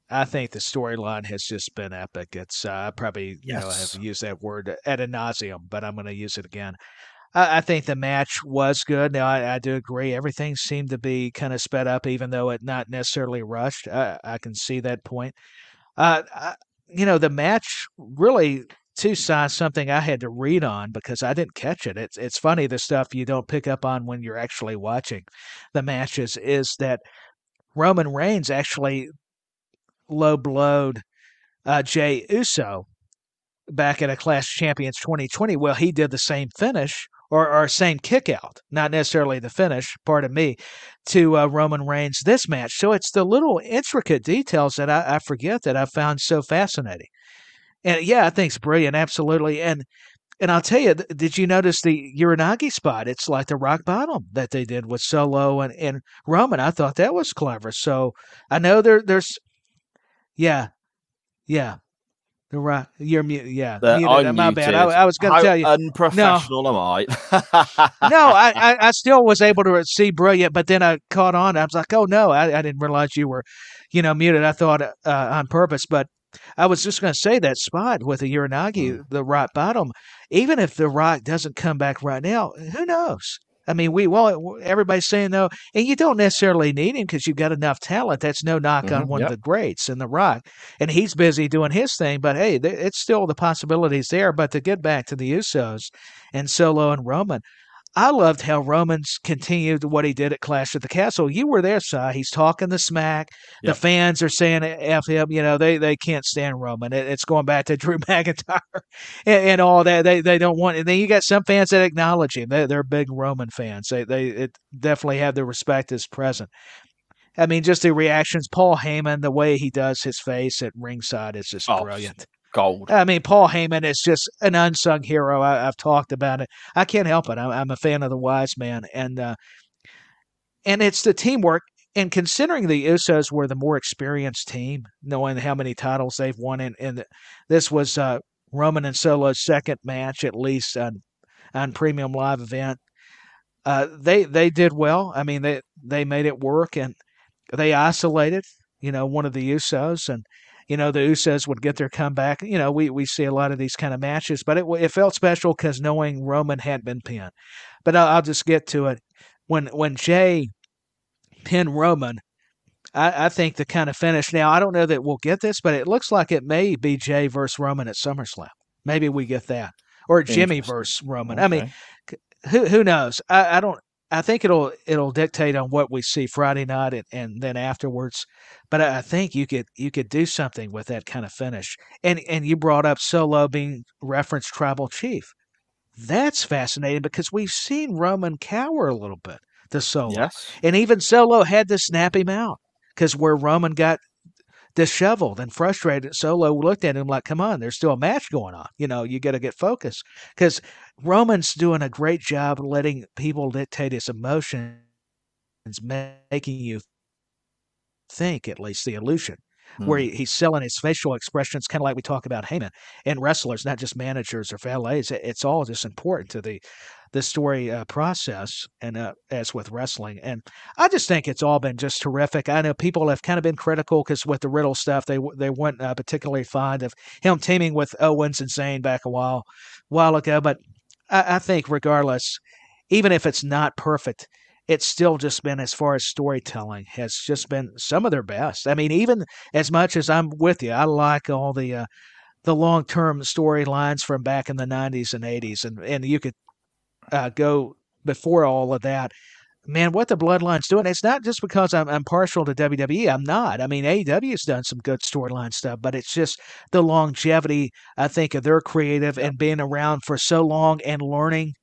I think the storyline has just been epic. It's uh, I probably you know Yes. have used that word ad nauseum, but I'm going to use it again. I, I think the match was good. Now I, I do agree. Everything seemed to be kind of sped up, even though it not necessarily rushed. I, I can see that point. Uh, I, you know, the match really saw something I had to read on because I didn't catch it. It's it's funny the stuff you don't pick up on when you're actually watching the matches is that Roman Reigns actually low blowed uh, Jay Uso back at a Clash Champions 2020. Well, he did the same finish or, or same kick out, not necessarily the finish, pardon me, to uh, Roman Reigns this match. So it's the little intricate details that I, I forget that I found so fascinating. And yeah, I think it's brilliant, absolutely. And and I'll tell you, did you notice the Uranage spot? It's like the rock bottom that they did with Solo and, and Roman. I thought that was clever. So I know there there's yeah. Yeah. The rock you're mute yeah. That muted. I'm My bad. I. I was gonna tell you. unprofessional am I? no, I, I, I still was able to see brilliant, but then I caught on. I was like, oh no, I, I didn't realize you were, you know, muted. I thought uh, on purpose, but I was just going to say that spot with the Uranage, the right bottom. Even if the Rock doesn't come back right now, who knows? I mean, we well, everybody's saying no, and you don't necessarily need him because you've got enough talent. That's no knock on Mhm, one yep. of the greats in the Rock, and he's busy doing his thing. But hey, th- it's still the possibilities there. But to get back to the Usos and Solo and Roman, I loved how Roman's continued what he did at Clash at the Castle. You were there, Si. He's talking the smack. The fans are saying F him. You know, they, they can't stand Roman. It, it's going back to Drew McIntyre and, and all that. They they don't want. And then you got some fans that acknowledge him. They, they're big Roman fans. They they it definitely have the respect as present. I mean, just the reactions. Paul Heyman, the way he does his face at ringside is just Oh, brilliant. Gold. I mean, Paul Heyman is just an unsung hero. I, I've talked about it. I can't help it. I'm, I'm a fan of the Wise Man, and uh, and it's the teamwork. And considering the Usos were the more experienced team, knowing how many titles they've won, and, and this was uh, Roman and Solo's second match, at least on on Premium Live event. Uh, they they did well. I mean, they they made it work, and they isolated, you know, one of the Usos, and you know the Usos would get their comeback. You know, we we see a lot of these kind of matches, but it it felt special because knowing Roman had been pinned. But I'll, I'll just get to it when when Jay pinned Roman. I, I think the kind of finish. Now I don't know that we'll get this, but it looks like it may be Jay versus Roman at SummerSlam. Maybe we get that, or Jimmy versus Roman. I mean, who who knows? I, I don't. I think it'll it'll dictate on what we see Friday night and, and then afterwards. But I, I think you could you could do something with that kind of finish. And and you brought up Solo being referenced tribal chief. That's fascinating because we've seen Roman cower a little bit to Solo, yes. and even Solo had to snap him out because where Roman got disheveled and frustrated, Solo looked at him like, "Come on, there's still a match going on. You know, you got to get focused." Because Roman's doing a great job letting people dictate his emotions, making you think, at least the illusion, where Hmm. he, he's selling his facial expressions, kind of like we talk about Heyman and wrestlers, not just managers or valets. It- It's all just important to the the story uh, process, and uh, as with wrestling. And I just think it's all been just terrific. I know people have kind of been critical because with the Riddle stuff, they they weren't uh, particularly fond of him teaming with Owens and Zayn back a while while ago. But I, I think regardless, even if it's not perfect, it's still just been as far as storytelling has just been some of their best. I mean, even as much as I'm with you, I like all the uh, the long term storylines from back in the 90s and 80s. And, and you could uh, go before all of that. Man, what the Bloodline's doing, it's not just because I'm, I'm partial to WWE. I'm not. I mean, AEW has done some good storyline stuff, but it's just the longevity, I think, of their creative and being around for so long and learning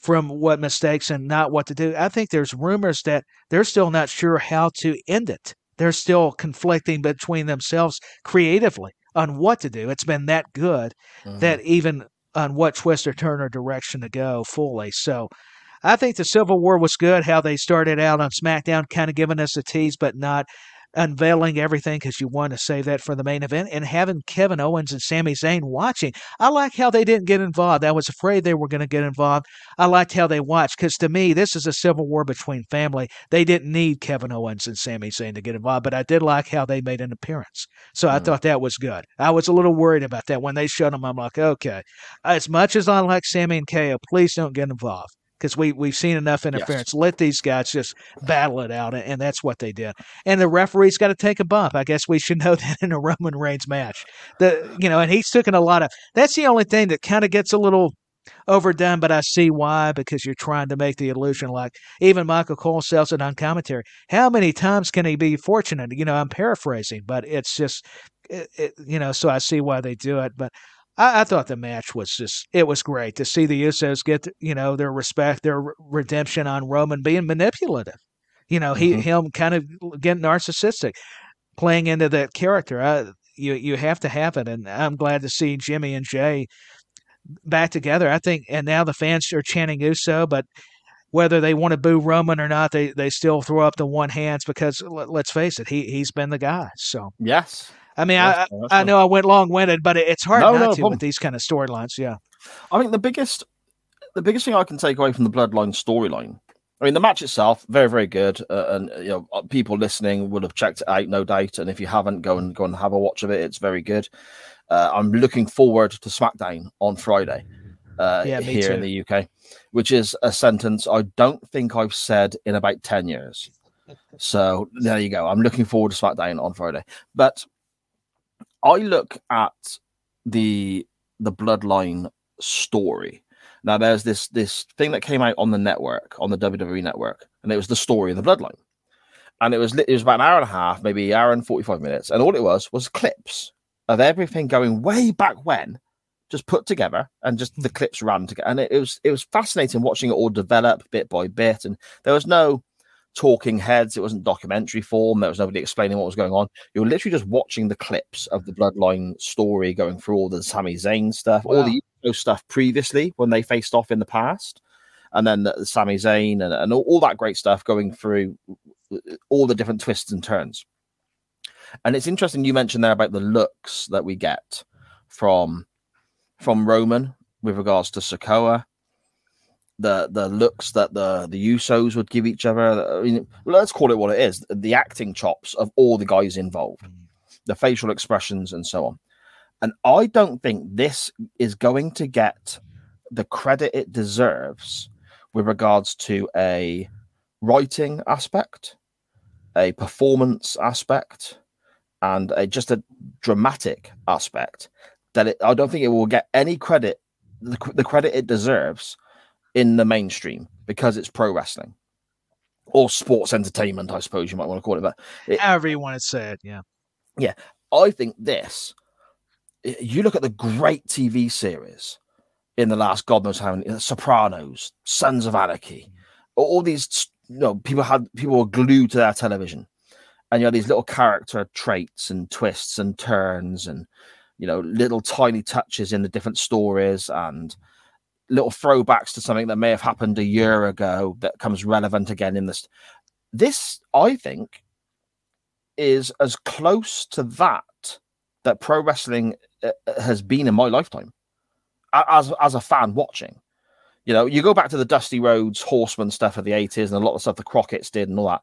from what mistakes and not what to do. I think there's rumors that they're still not sure how to end it. They're still conflicting between themselves creatively on what to do. It's been that good Mhm. that even on what twist or turn or direction to go fully. So I think the Civil War was good. How they started out on SmackDown, kind of giving us a tease, but not unveiling everything because you want to save that for the main event and having Kevin Owens and Sami Zayn watching. I like how they didn't get involved. I was afraid they were going to get involved. I liked how they watched because to me, this is a civil war between family. They didn't need Kevin Owens and Sami Zayn to get involved, but I did like how they made an appearance. So I Mm. thought that was good. I was a little worried about that when they showed them. I'm like, okay, as much as I like Sami and KO, please don't get involved because we we've seen enough interference. Let these guys just battle it out, and, and that's what they did. And the referee's got to take a bump. I guess we should know that in a Roman Reigns match. The you know, and he's taken a lot of. That's the only thing that kind of gets a little overdone, but I see why because you're trying to make the illusion like even Michael Cole sells it on commentary. How many times can he be fortunate? You know, I'm paraphrasing, but it's just, it, it, you know, so I see why they do it. But I, I thought the match was just, it was great to see the Usos get, you know, their respect, their redemption on Roman being manipulative. You know, he Mhm. him kind of getting narcissistic, playing into that character. I, you you have to have it, and I'm glad to see Jimmy and Jay back together. I think, and now the fans are chanting Uso, but whether they want to boo Roman or not, they they still throw up the one hands because let, let's face it, he he's been the guy. So Yes. I mean, I I fine. know I went long winded, but it, it's hard No, not no to problem. with these kind of storylines. Yeah, I think the biggest the biggest thing I can take away from the Bloodline storyline. I mean, the match itself, very, very good, uh, and you know, uh, people listening would have checked it out, no doubt. And if you haven't, go and go and have a watch of it. It's very good. Uh, I'm looking forward to SmackDown on Friday uh, Yeah, here in the UK, which is a sentence I don't think I've said in about ten years. So there you go. I'm looking forward to SmackDown on Friday. But I look at the the Bloodline story. Now there's this this thing that came out on the network, on the WWE network, and it was the story of the Bloodline. And it was it was about an hour and a half, maybe hour and 45 minutes. And all it was was clips of everything going way back when, just put together and just the clips ran together. And it, it was it was fascinating watching it all develop bit by bit. And there was no talking heads, it wasn't documentary form, there was nobody explaining what was going on. You were literally just watching the clips of the Bloodline story going through all the Sami Zayn stuff, all the Uso stuff previously when they faced off in the past, and then the, the Sami Zayn and, and all, all that great stuff going through all the different twists and turns. And it's interesting you mentioned there about the looks that we get from from Roman with regards to Sikoa, the the looks that the the Usos would give each other. I mean, let's call it what it is: the acting chops of all the guys involved, mm. the facial expressions, and so on. And I don't think this is going to get the credit it deserves with regards to a writing aspect, a performance aspect, and a, just a dramatic aspect. That it, I don't think it will get any credit, the, the credit it deserves in the mainstream because it's pro wrestling or sports entertainment, I suppose you might want to call it. But it, however you want to say it. Yeah, yeah. I think this, you look at the great TV series in the last God knows how many, uh, Sopranos, Sons of Anarchy, all, these, you know, people had people were glued to their television, and you had these little character traits and twists and turns and you know little tiny touches in the different stories and little throwbacks to something that may have happened a year ago that comes relevant again in this. This, I think, is as close to that that pro wrestling uh, uh, has been in my lifetime as as a fan watching. You know, you go back to the Dusty Rhodes Horseman stuff of the 80s and a lot of stuff the Crockett's did and all that.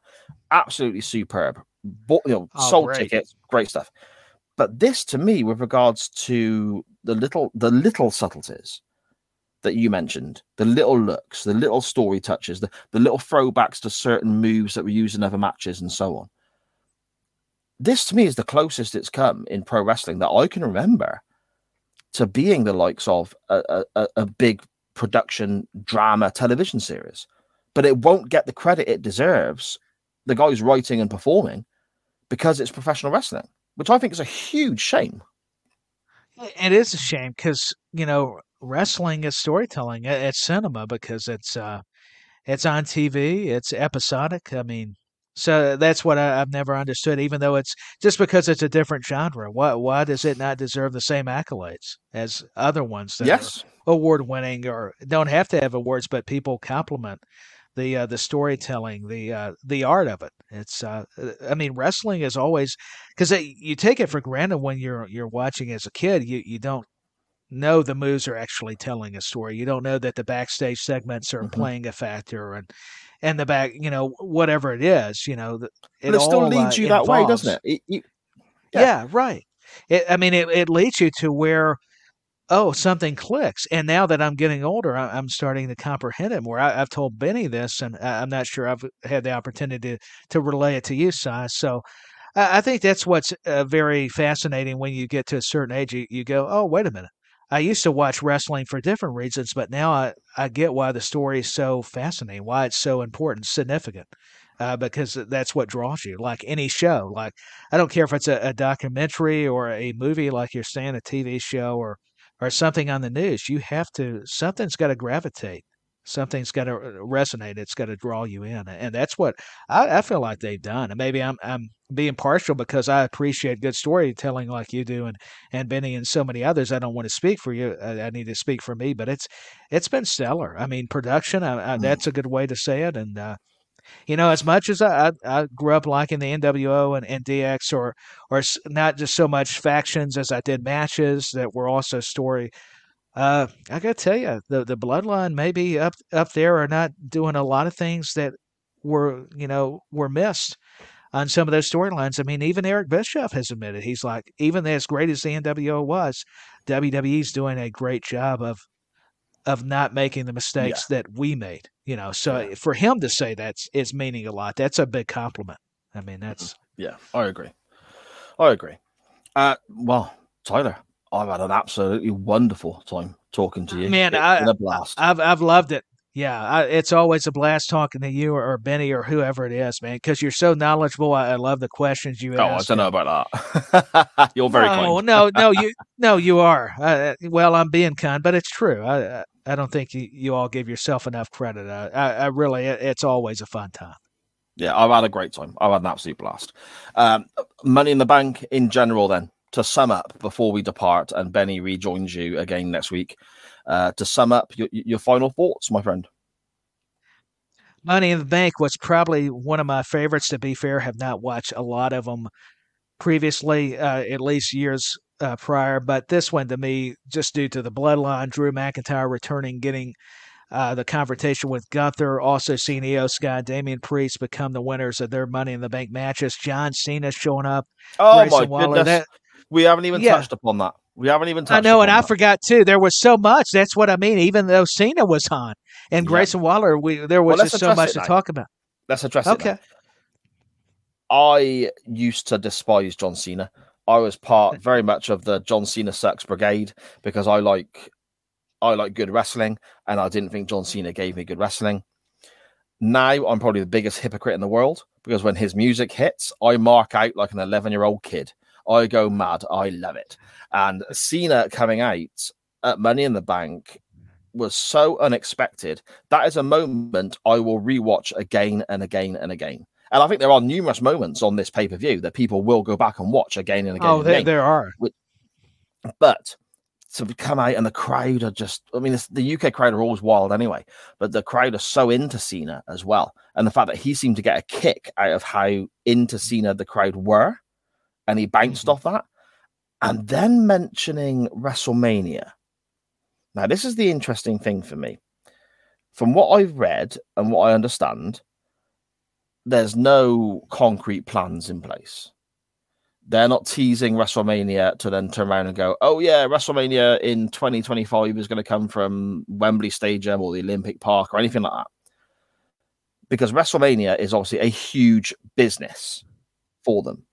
Absolutely superb. Bought, you know, Oh, sold great. tickets, great stuff. But this to me, with regards to the little the little subtleties that you mentioned, the little looks, the little story touches, the, the little throwbacks to certain moves that were used in other matches and so on. This to me is the closest it's come in pro wrestling that I can remember to being the likes of a, a, a big production drama television series, but it won't get the credit it deserves. The guys writing and performing because it's professional wrestling, which I think is a huge shame. It is a shame because you know wrestling is storytelling. It's cinema because it's uh, it's on TV. It's episodic. I mean, so that's what I, have never understood. Even though it's just because it's a different genre, why why does it not deserve the same accolades as other ones that yes. are award winning or don't have to have awards, but people compliment the uh, the storytelling, the uh, the art of it. It's uh, I mean, wrestling is always because you take it for granted when you're you're watching as a kid. You you don't know the moves are actually telling a story. You don't know that the backstage segments are mm-hmm. playing a factor and and the back, you know, whatever it is, you know, it, it still leads uh, you that way, doesn't it? it you, yeah. yeah. right. It, I mean, it, it leads you to where, oh, something clicks. And now that I'm getting older, I, am starting to comprehend it more. I, have told Benny this, and I'm not sure I've had the opportunity to, to relay it to you, Si. So I, I think that's what's uh, very fascinating when you get to a certain age. You, you go, oh, wait a minute. I used to watch wrestling for different reasons, but now I, I get why the story is so fascinating, why it's so important, significant, uh, because that's what draws you. Like any show, like I don't care if it's a, a documentary or a movie, like you're saying, a TV show or or something on the news. You have to something's got to gravitate something's got to uh, resonate. It's got to draw you in, and that's what I, I, feel like they've done. And maybe I'm I'm being partial because I appreciate good storytelling like you do, and and Benny and so many others. I don't want to speak for you. I, I need to speak for me, but it's it's been stellar. I mean, production. I, I, mm. that's a good way to say it, and. Uh, you know, as much as I, I, grew up liking the NWO and, and DX, or or not just so much factions as I did matches that were also story uh, I got to tell you, the the bloodline maybe up up there are not doing a lot of things that were you know were missed on some of those storylines. I mean, even Eric Bischoff has admitted he's like, even as great as the NWO was, WWE's doing a great job of of not making the mistakes yeah. that we made. You know, so yeah. for him to say that's is meaning a lot. That's a big compliment. I mean, that's yeah, I agree. I agree. Uh, well, Tyler, I've had an absolutely wonderful time talking to you. Man, it's I, a blast. I've I've loved it. Yeah, I, it's always a blast talking to you or, or Benny or whoever it is, man, because you're so knowledgeable. I, I, love the questions you oh, ask. Oh, I don't know about that. you're very kind. no, no, you, no, you are. Uh, well, I'm being kind, but it's true. I, I don't think you, you all give yourself enough credit. I, I really, it's always a fun time. Yeah, I've had a great time. I've had an absolute blast. Um, money in the bank in general, then to sum up before we depart, and Benny rejoins you again next week. Uh, to sum up your, your final thoughts, my friend. Money in the Bank was probably one of my favorites. To be fair, have not watched a lot of them previously, uh, at least years uh, prior. But this one, to me, just due to the bloodline, Drew McIntyre returning, getting uh, the confrontation with Gunther, also seeing Iyo Sky, Damian Priest become the winners of their Money in the Bank matches. John Cena showing up. Oh Grayson my Waller. goodness! That, we haven't even yeah. touched upon that. We haven't even talked. I know, and that. I forgot too. There was so much. That's what I mean. Even though Cena was on and yeah. Grayson Waller, we there was well, just so much to talk about. Let's address okay. it. Okay. I used to despise John Cena. I was part very much of the John Cena sucks brigade because I like I like good wrestling, and I didn't think John Cena gave me good wrestling. Now I'm probably the biggest hypocrite in the world because when his music hits, I mark out like an 11 year old kid. I go mad. I love it. And Cena coming out at Money in the Bank was so unexpected. That is a moment I will rewatch again and again and again. And I think there are numerous moments on this pay per view that people will go back and watch again and again. Oh, and there, there are. But to come out and the crowd are just, I mean, the UK crowd are always wild anyway, but the crowd are so into Cena as well. And the fact that he seemed to get a kick out of how into Cena the crowd were and he bounced mm-hmm. off that. And then mentioning WrestleMania. Now, this is the interesting thing for me. From what I've read and what I understand, there's no concrete plans in place. They're not teasing WrestleMania to then turn around and go, oh, yeah, WrestleMania in 2025 is going to come from Wembley Stadium or the Olympic Park or anything like that. Because WrestleMania is obviously a huge business for them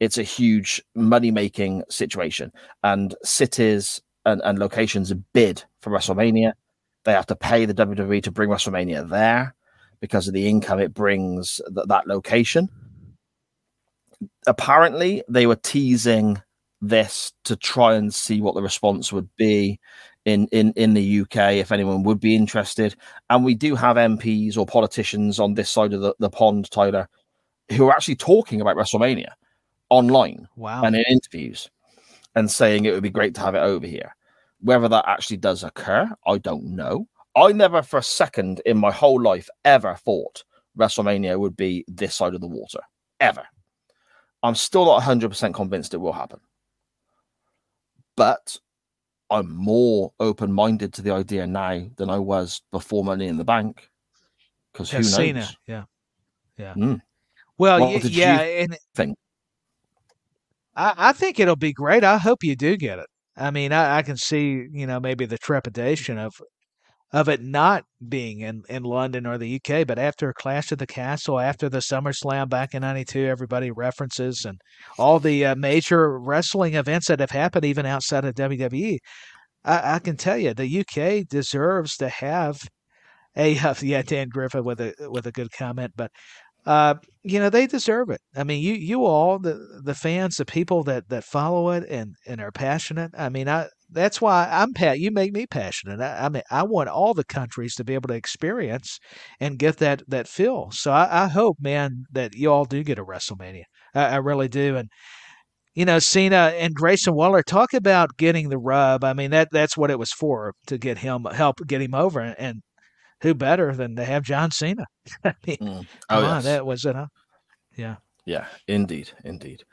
it's a huge money making situation. And cities and, and locations bid for WrestleMania. They have to pay the WWE to bring WrestleMania there because of the income it brings th- that location. Apparently, they were teasing this to try and see what the response would be in in in the UK if anyone would be interested. And we do have MPs or politicians on this side of the, the pond, Tyler, who are actually talking about WrestleMania online Wow. and in interviews and saying it would be great to have it over here. Whether that actually does occur, I don't know. I never for a second in my whole life ever thought WrestleMania would be this side of the water. Ever. I'm still not 100% convinced it will happen. But I'm more open minded to the idea now than I was before Money in the Bank. Because who knows? Cena. Yeah. Yeah. Mm. Well, y- yeah, and think? I, I think it'll be great. I hope you do get it. I mean, I, I can see, you know, maybe the trepidation of of it not being in, in London or the UK, but after Clash of the Castle, after the SummerSlam back in '92, everybody references and all the uh, major wrestling events that have happened, even outside of WWE. I, I can tell you, the UK deserves to have a yeah, Dan Griffin with a with a good comment, but uh, you know they deserve it. I mean, you you all the the fans, the people that that follow it and and are passionate. I mean, I that's why I'm pat. You make me passionate. I, I mean, I want all the countries to be able to experience and get that that feel. So I, I hope, man, that you all do get a WrestleMania. I, I really do, and you know, Cena and Grayson Waller talk about getting the rub. I mean, that that's what it was for to get him help get him over, and who better than to have John Cena? I mean, Mm. Oh, on, that was it, huh? Yeah. Yeah, indeed, indeed.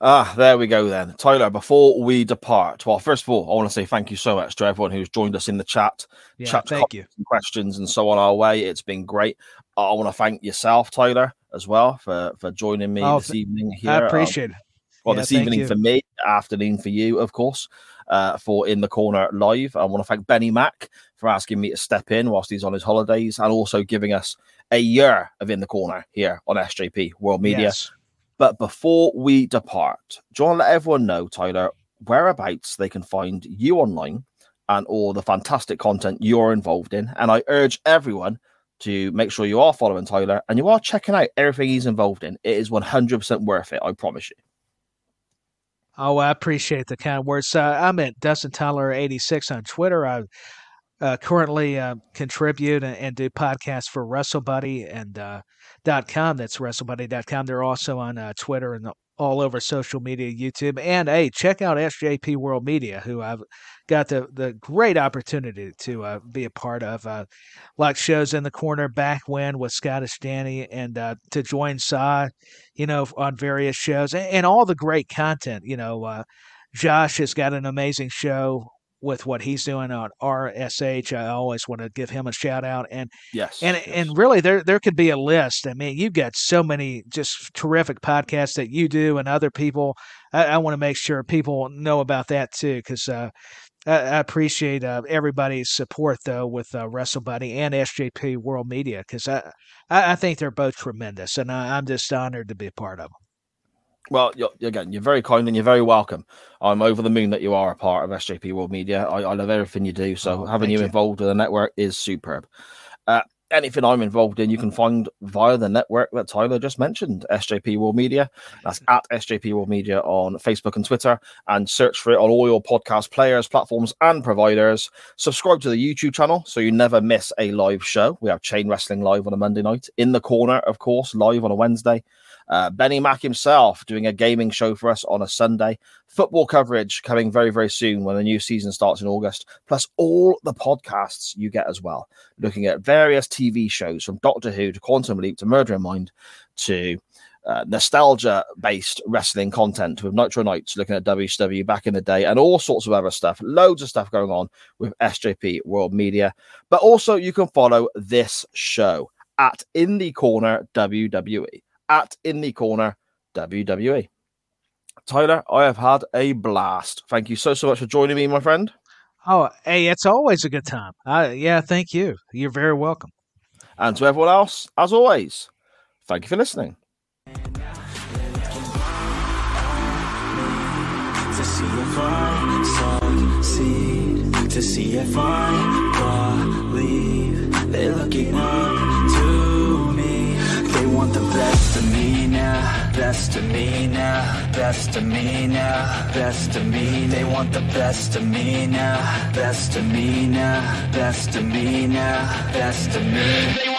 Ah, there we go then. Tyler, before we depart, well, first of all, I want to say thank you so much to everyone who's joined us in the chat. Yeah, chat thank you. questions and so on our way. It's been great. I want to thank yourself, Tyler, as well, for for joining me Oh, this th- evening here. I Um, appreciate it. well, Yeah, this evening you. for me, afternoon for you, of course, uh, for In the Corner Live. I want to thank Benny Mack for asking me to step in whilst he's on his holidays and also giving us a year of In the Corner here on SJP World Media. Yes. But before we depart, do you want to let everyone know, Tyler, whereabouts they can find you online and all the fantastic content you're involved in? And I urge everyone to make sure you are following Tyler and you are checking out everything he's involved in. It is 100% worth it, I promise you. Oh, I appreciate the kind words. Uh, I'm at Dustin Tyler 86 on Twitter. I uh, currently uh, contribute and, and do podcasts for WrestleBuddy and uh, .com. That's WrestleBuddy.com. They're also on uh, Twitter and all over social media, YouTube. And hey, check out SJP World Media, who I've got the, the great opportunity to uh, be a part of. Uh, like shows in the corner back when with Scottish Danny and uh, to join Saw, you know, on various shows and, and all the great content. You know, uh, Josh has got an amazing show with what he's doing on RSH. I always want to give him a shout out and Yes. and yes. and really there there could be a list. I mean, you've got so many just terrific podcasts that you do and other people. I, I want to make sure people know about that too because. Uh, I I appreciate uh, everybody's support though with uh, WrestleBuddy and SJP World Media because I, I I think they're both tremendous and I, I'm just honored to be a part of them. Well, you're, again, you're very kind and you're very welcome. I'm over the moon that you are a part of SJP World Media. I, I love everything you do. So Oh, having you, you. involved in the network is superb. Uh, anything I'm involved in, you can find via the network that Tyler just mentioned, SJP World Media. That's at SJP World Media on Facebook and Twitter, and search for it on all your podcast players, platforms, and providers. Subscribe to the YouTube channel so you never miss a live show. We have Chain Wrestling live on a Monday night, in the corner, of course, live on a Wednesday. Uh, Benny Mack himself doing a gaming show for us on a Sunday. Football coverage coming very, very soon when the new season starts in August. Plus, all the podcasts you get as well, looking at various TV shows from Doctor Who to Quantum Leap to Murder in Mind to uh, nostalgia based wrestling content with Nitro Nights, looking at WCW back in the day, and all sorts of other stuff. Loads of stuff going on with SJP World Media. But also, you can follow this show at In the Corner WWE at In the Corner WWE. Tyler, I have had a blast. Thank you so, so much for joining me, my friend. Oh, hey, it's always a good time. Uh, yeah, thank you. You're very welcome. And to everyone else, as always, thank you for listening. to see a fun succeed to see if I believe they're looking up to me. They want the best of me now, best of me now, best of me now, best of me. They want the best of me now, best of me now, best of me now, best of me.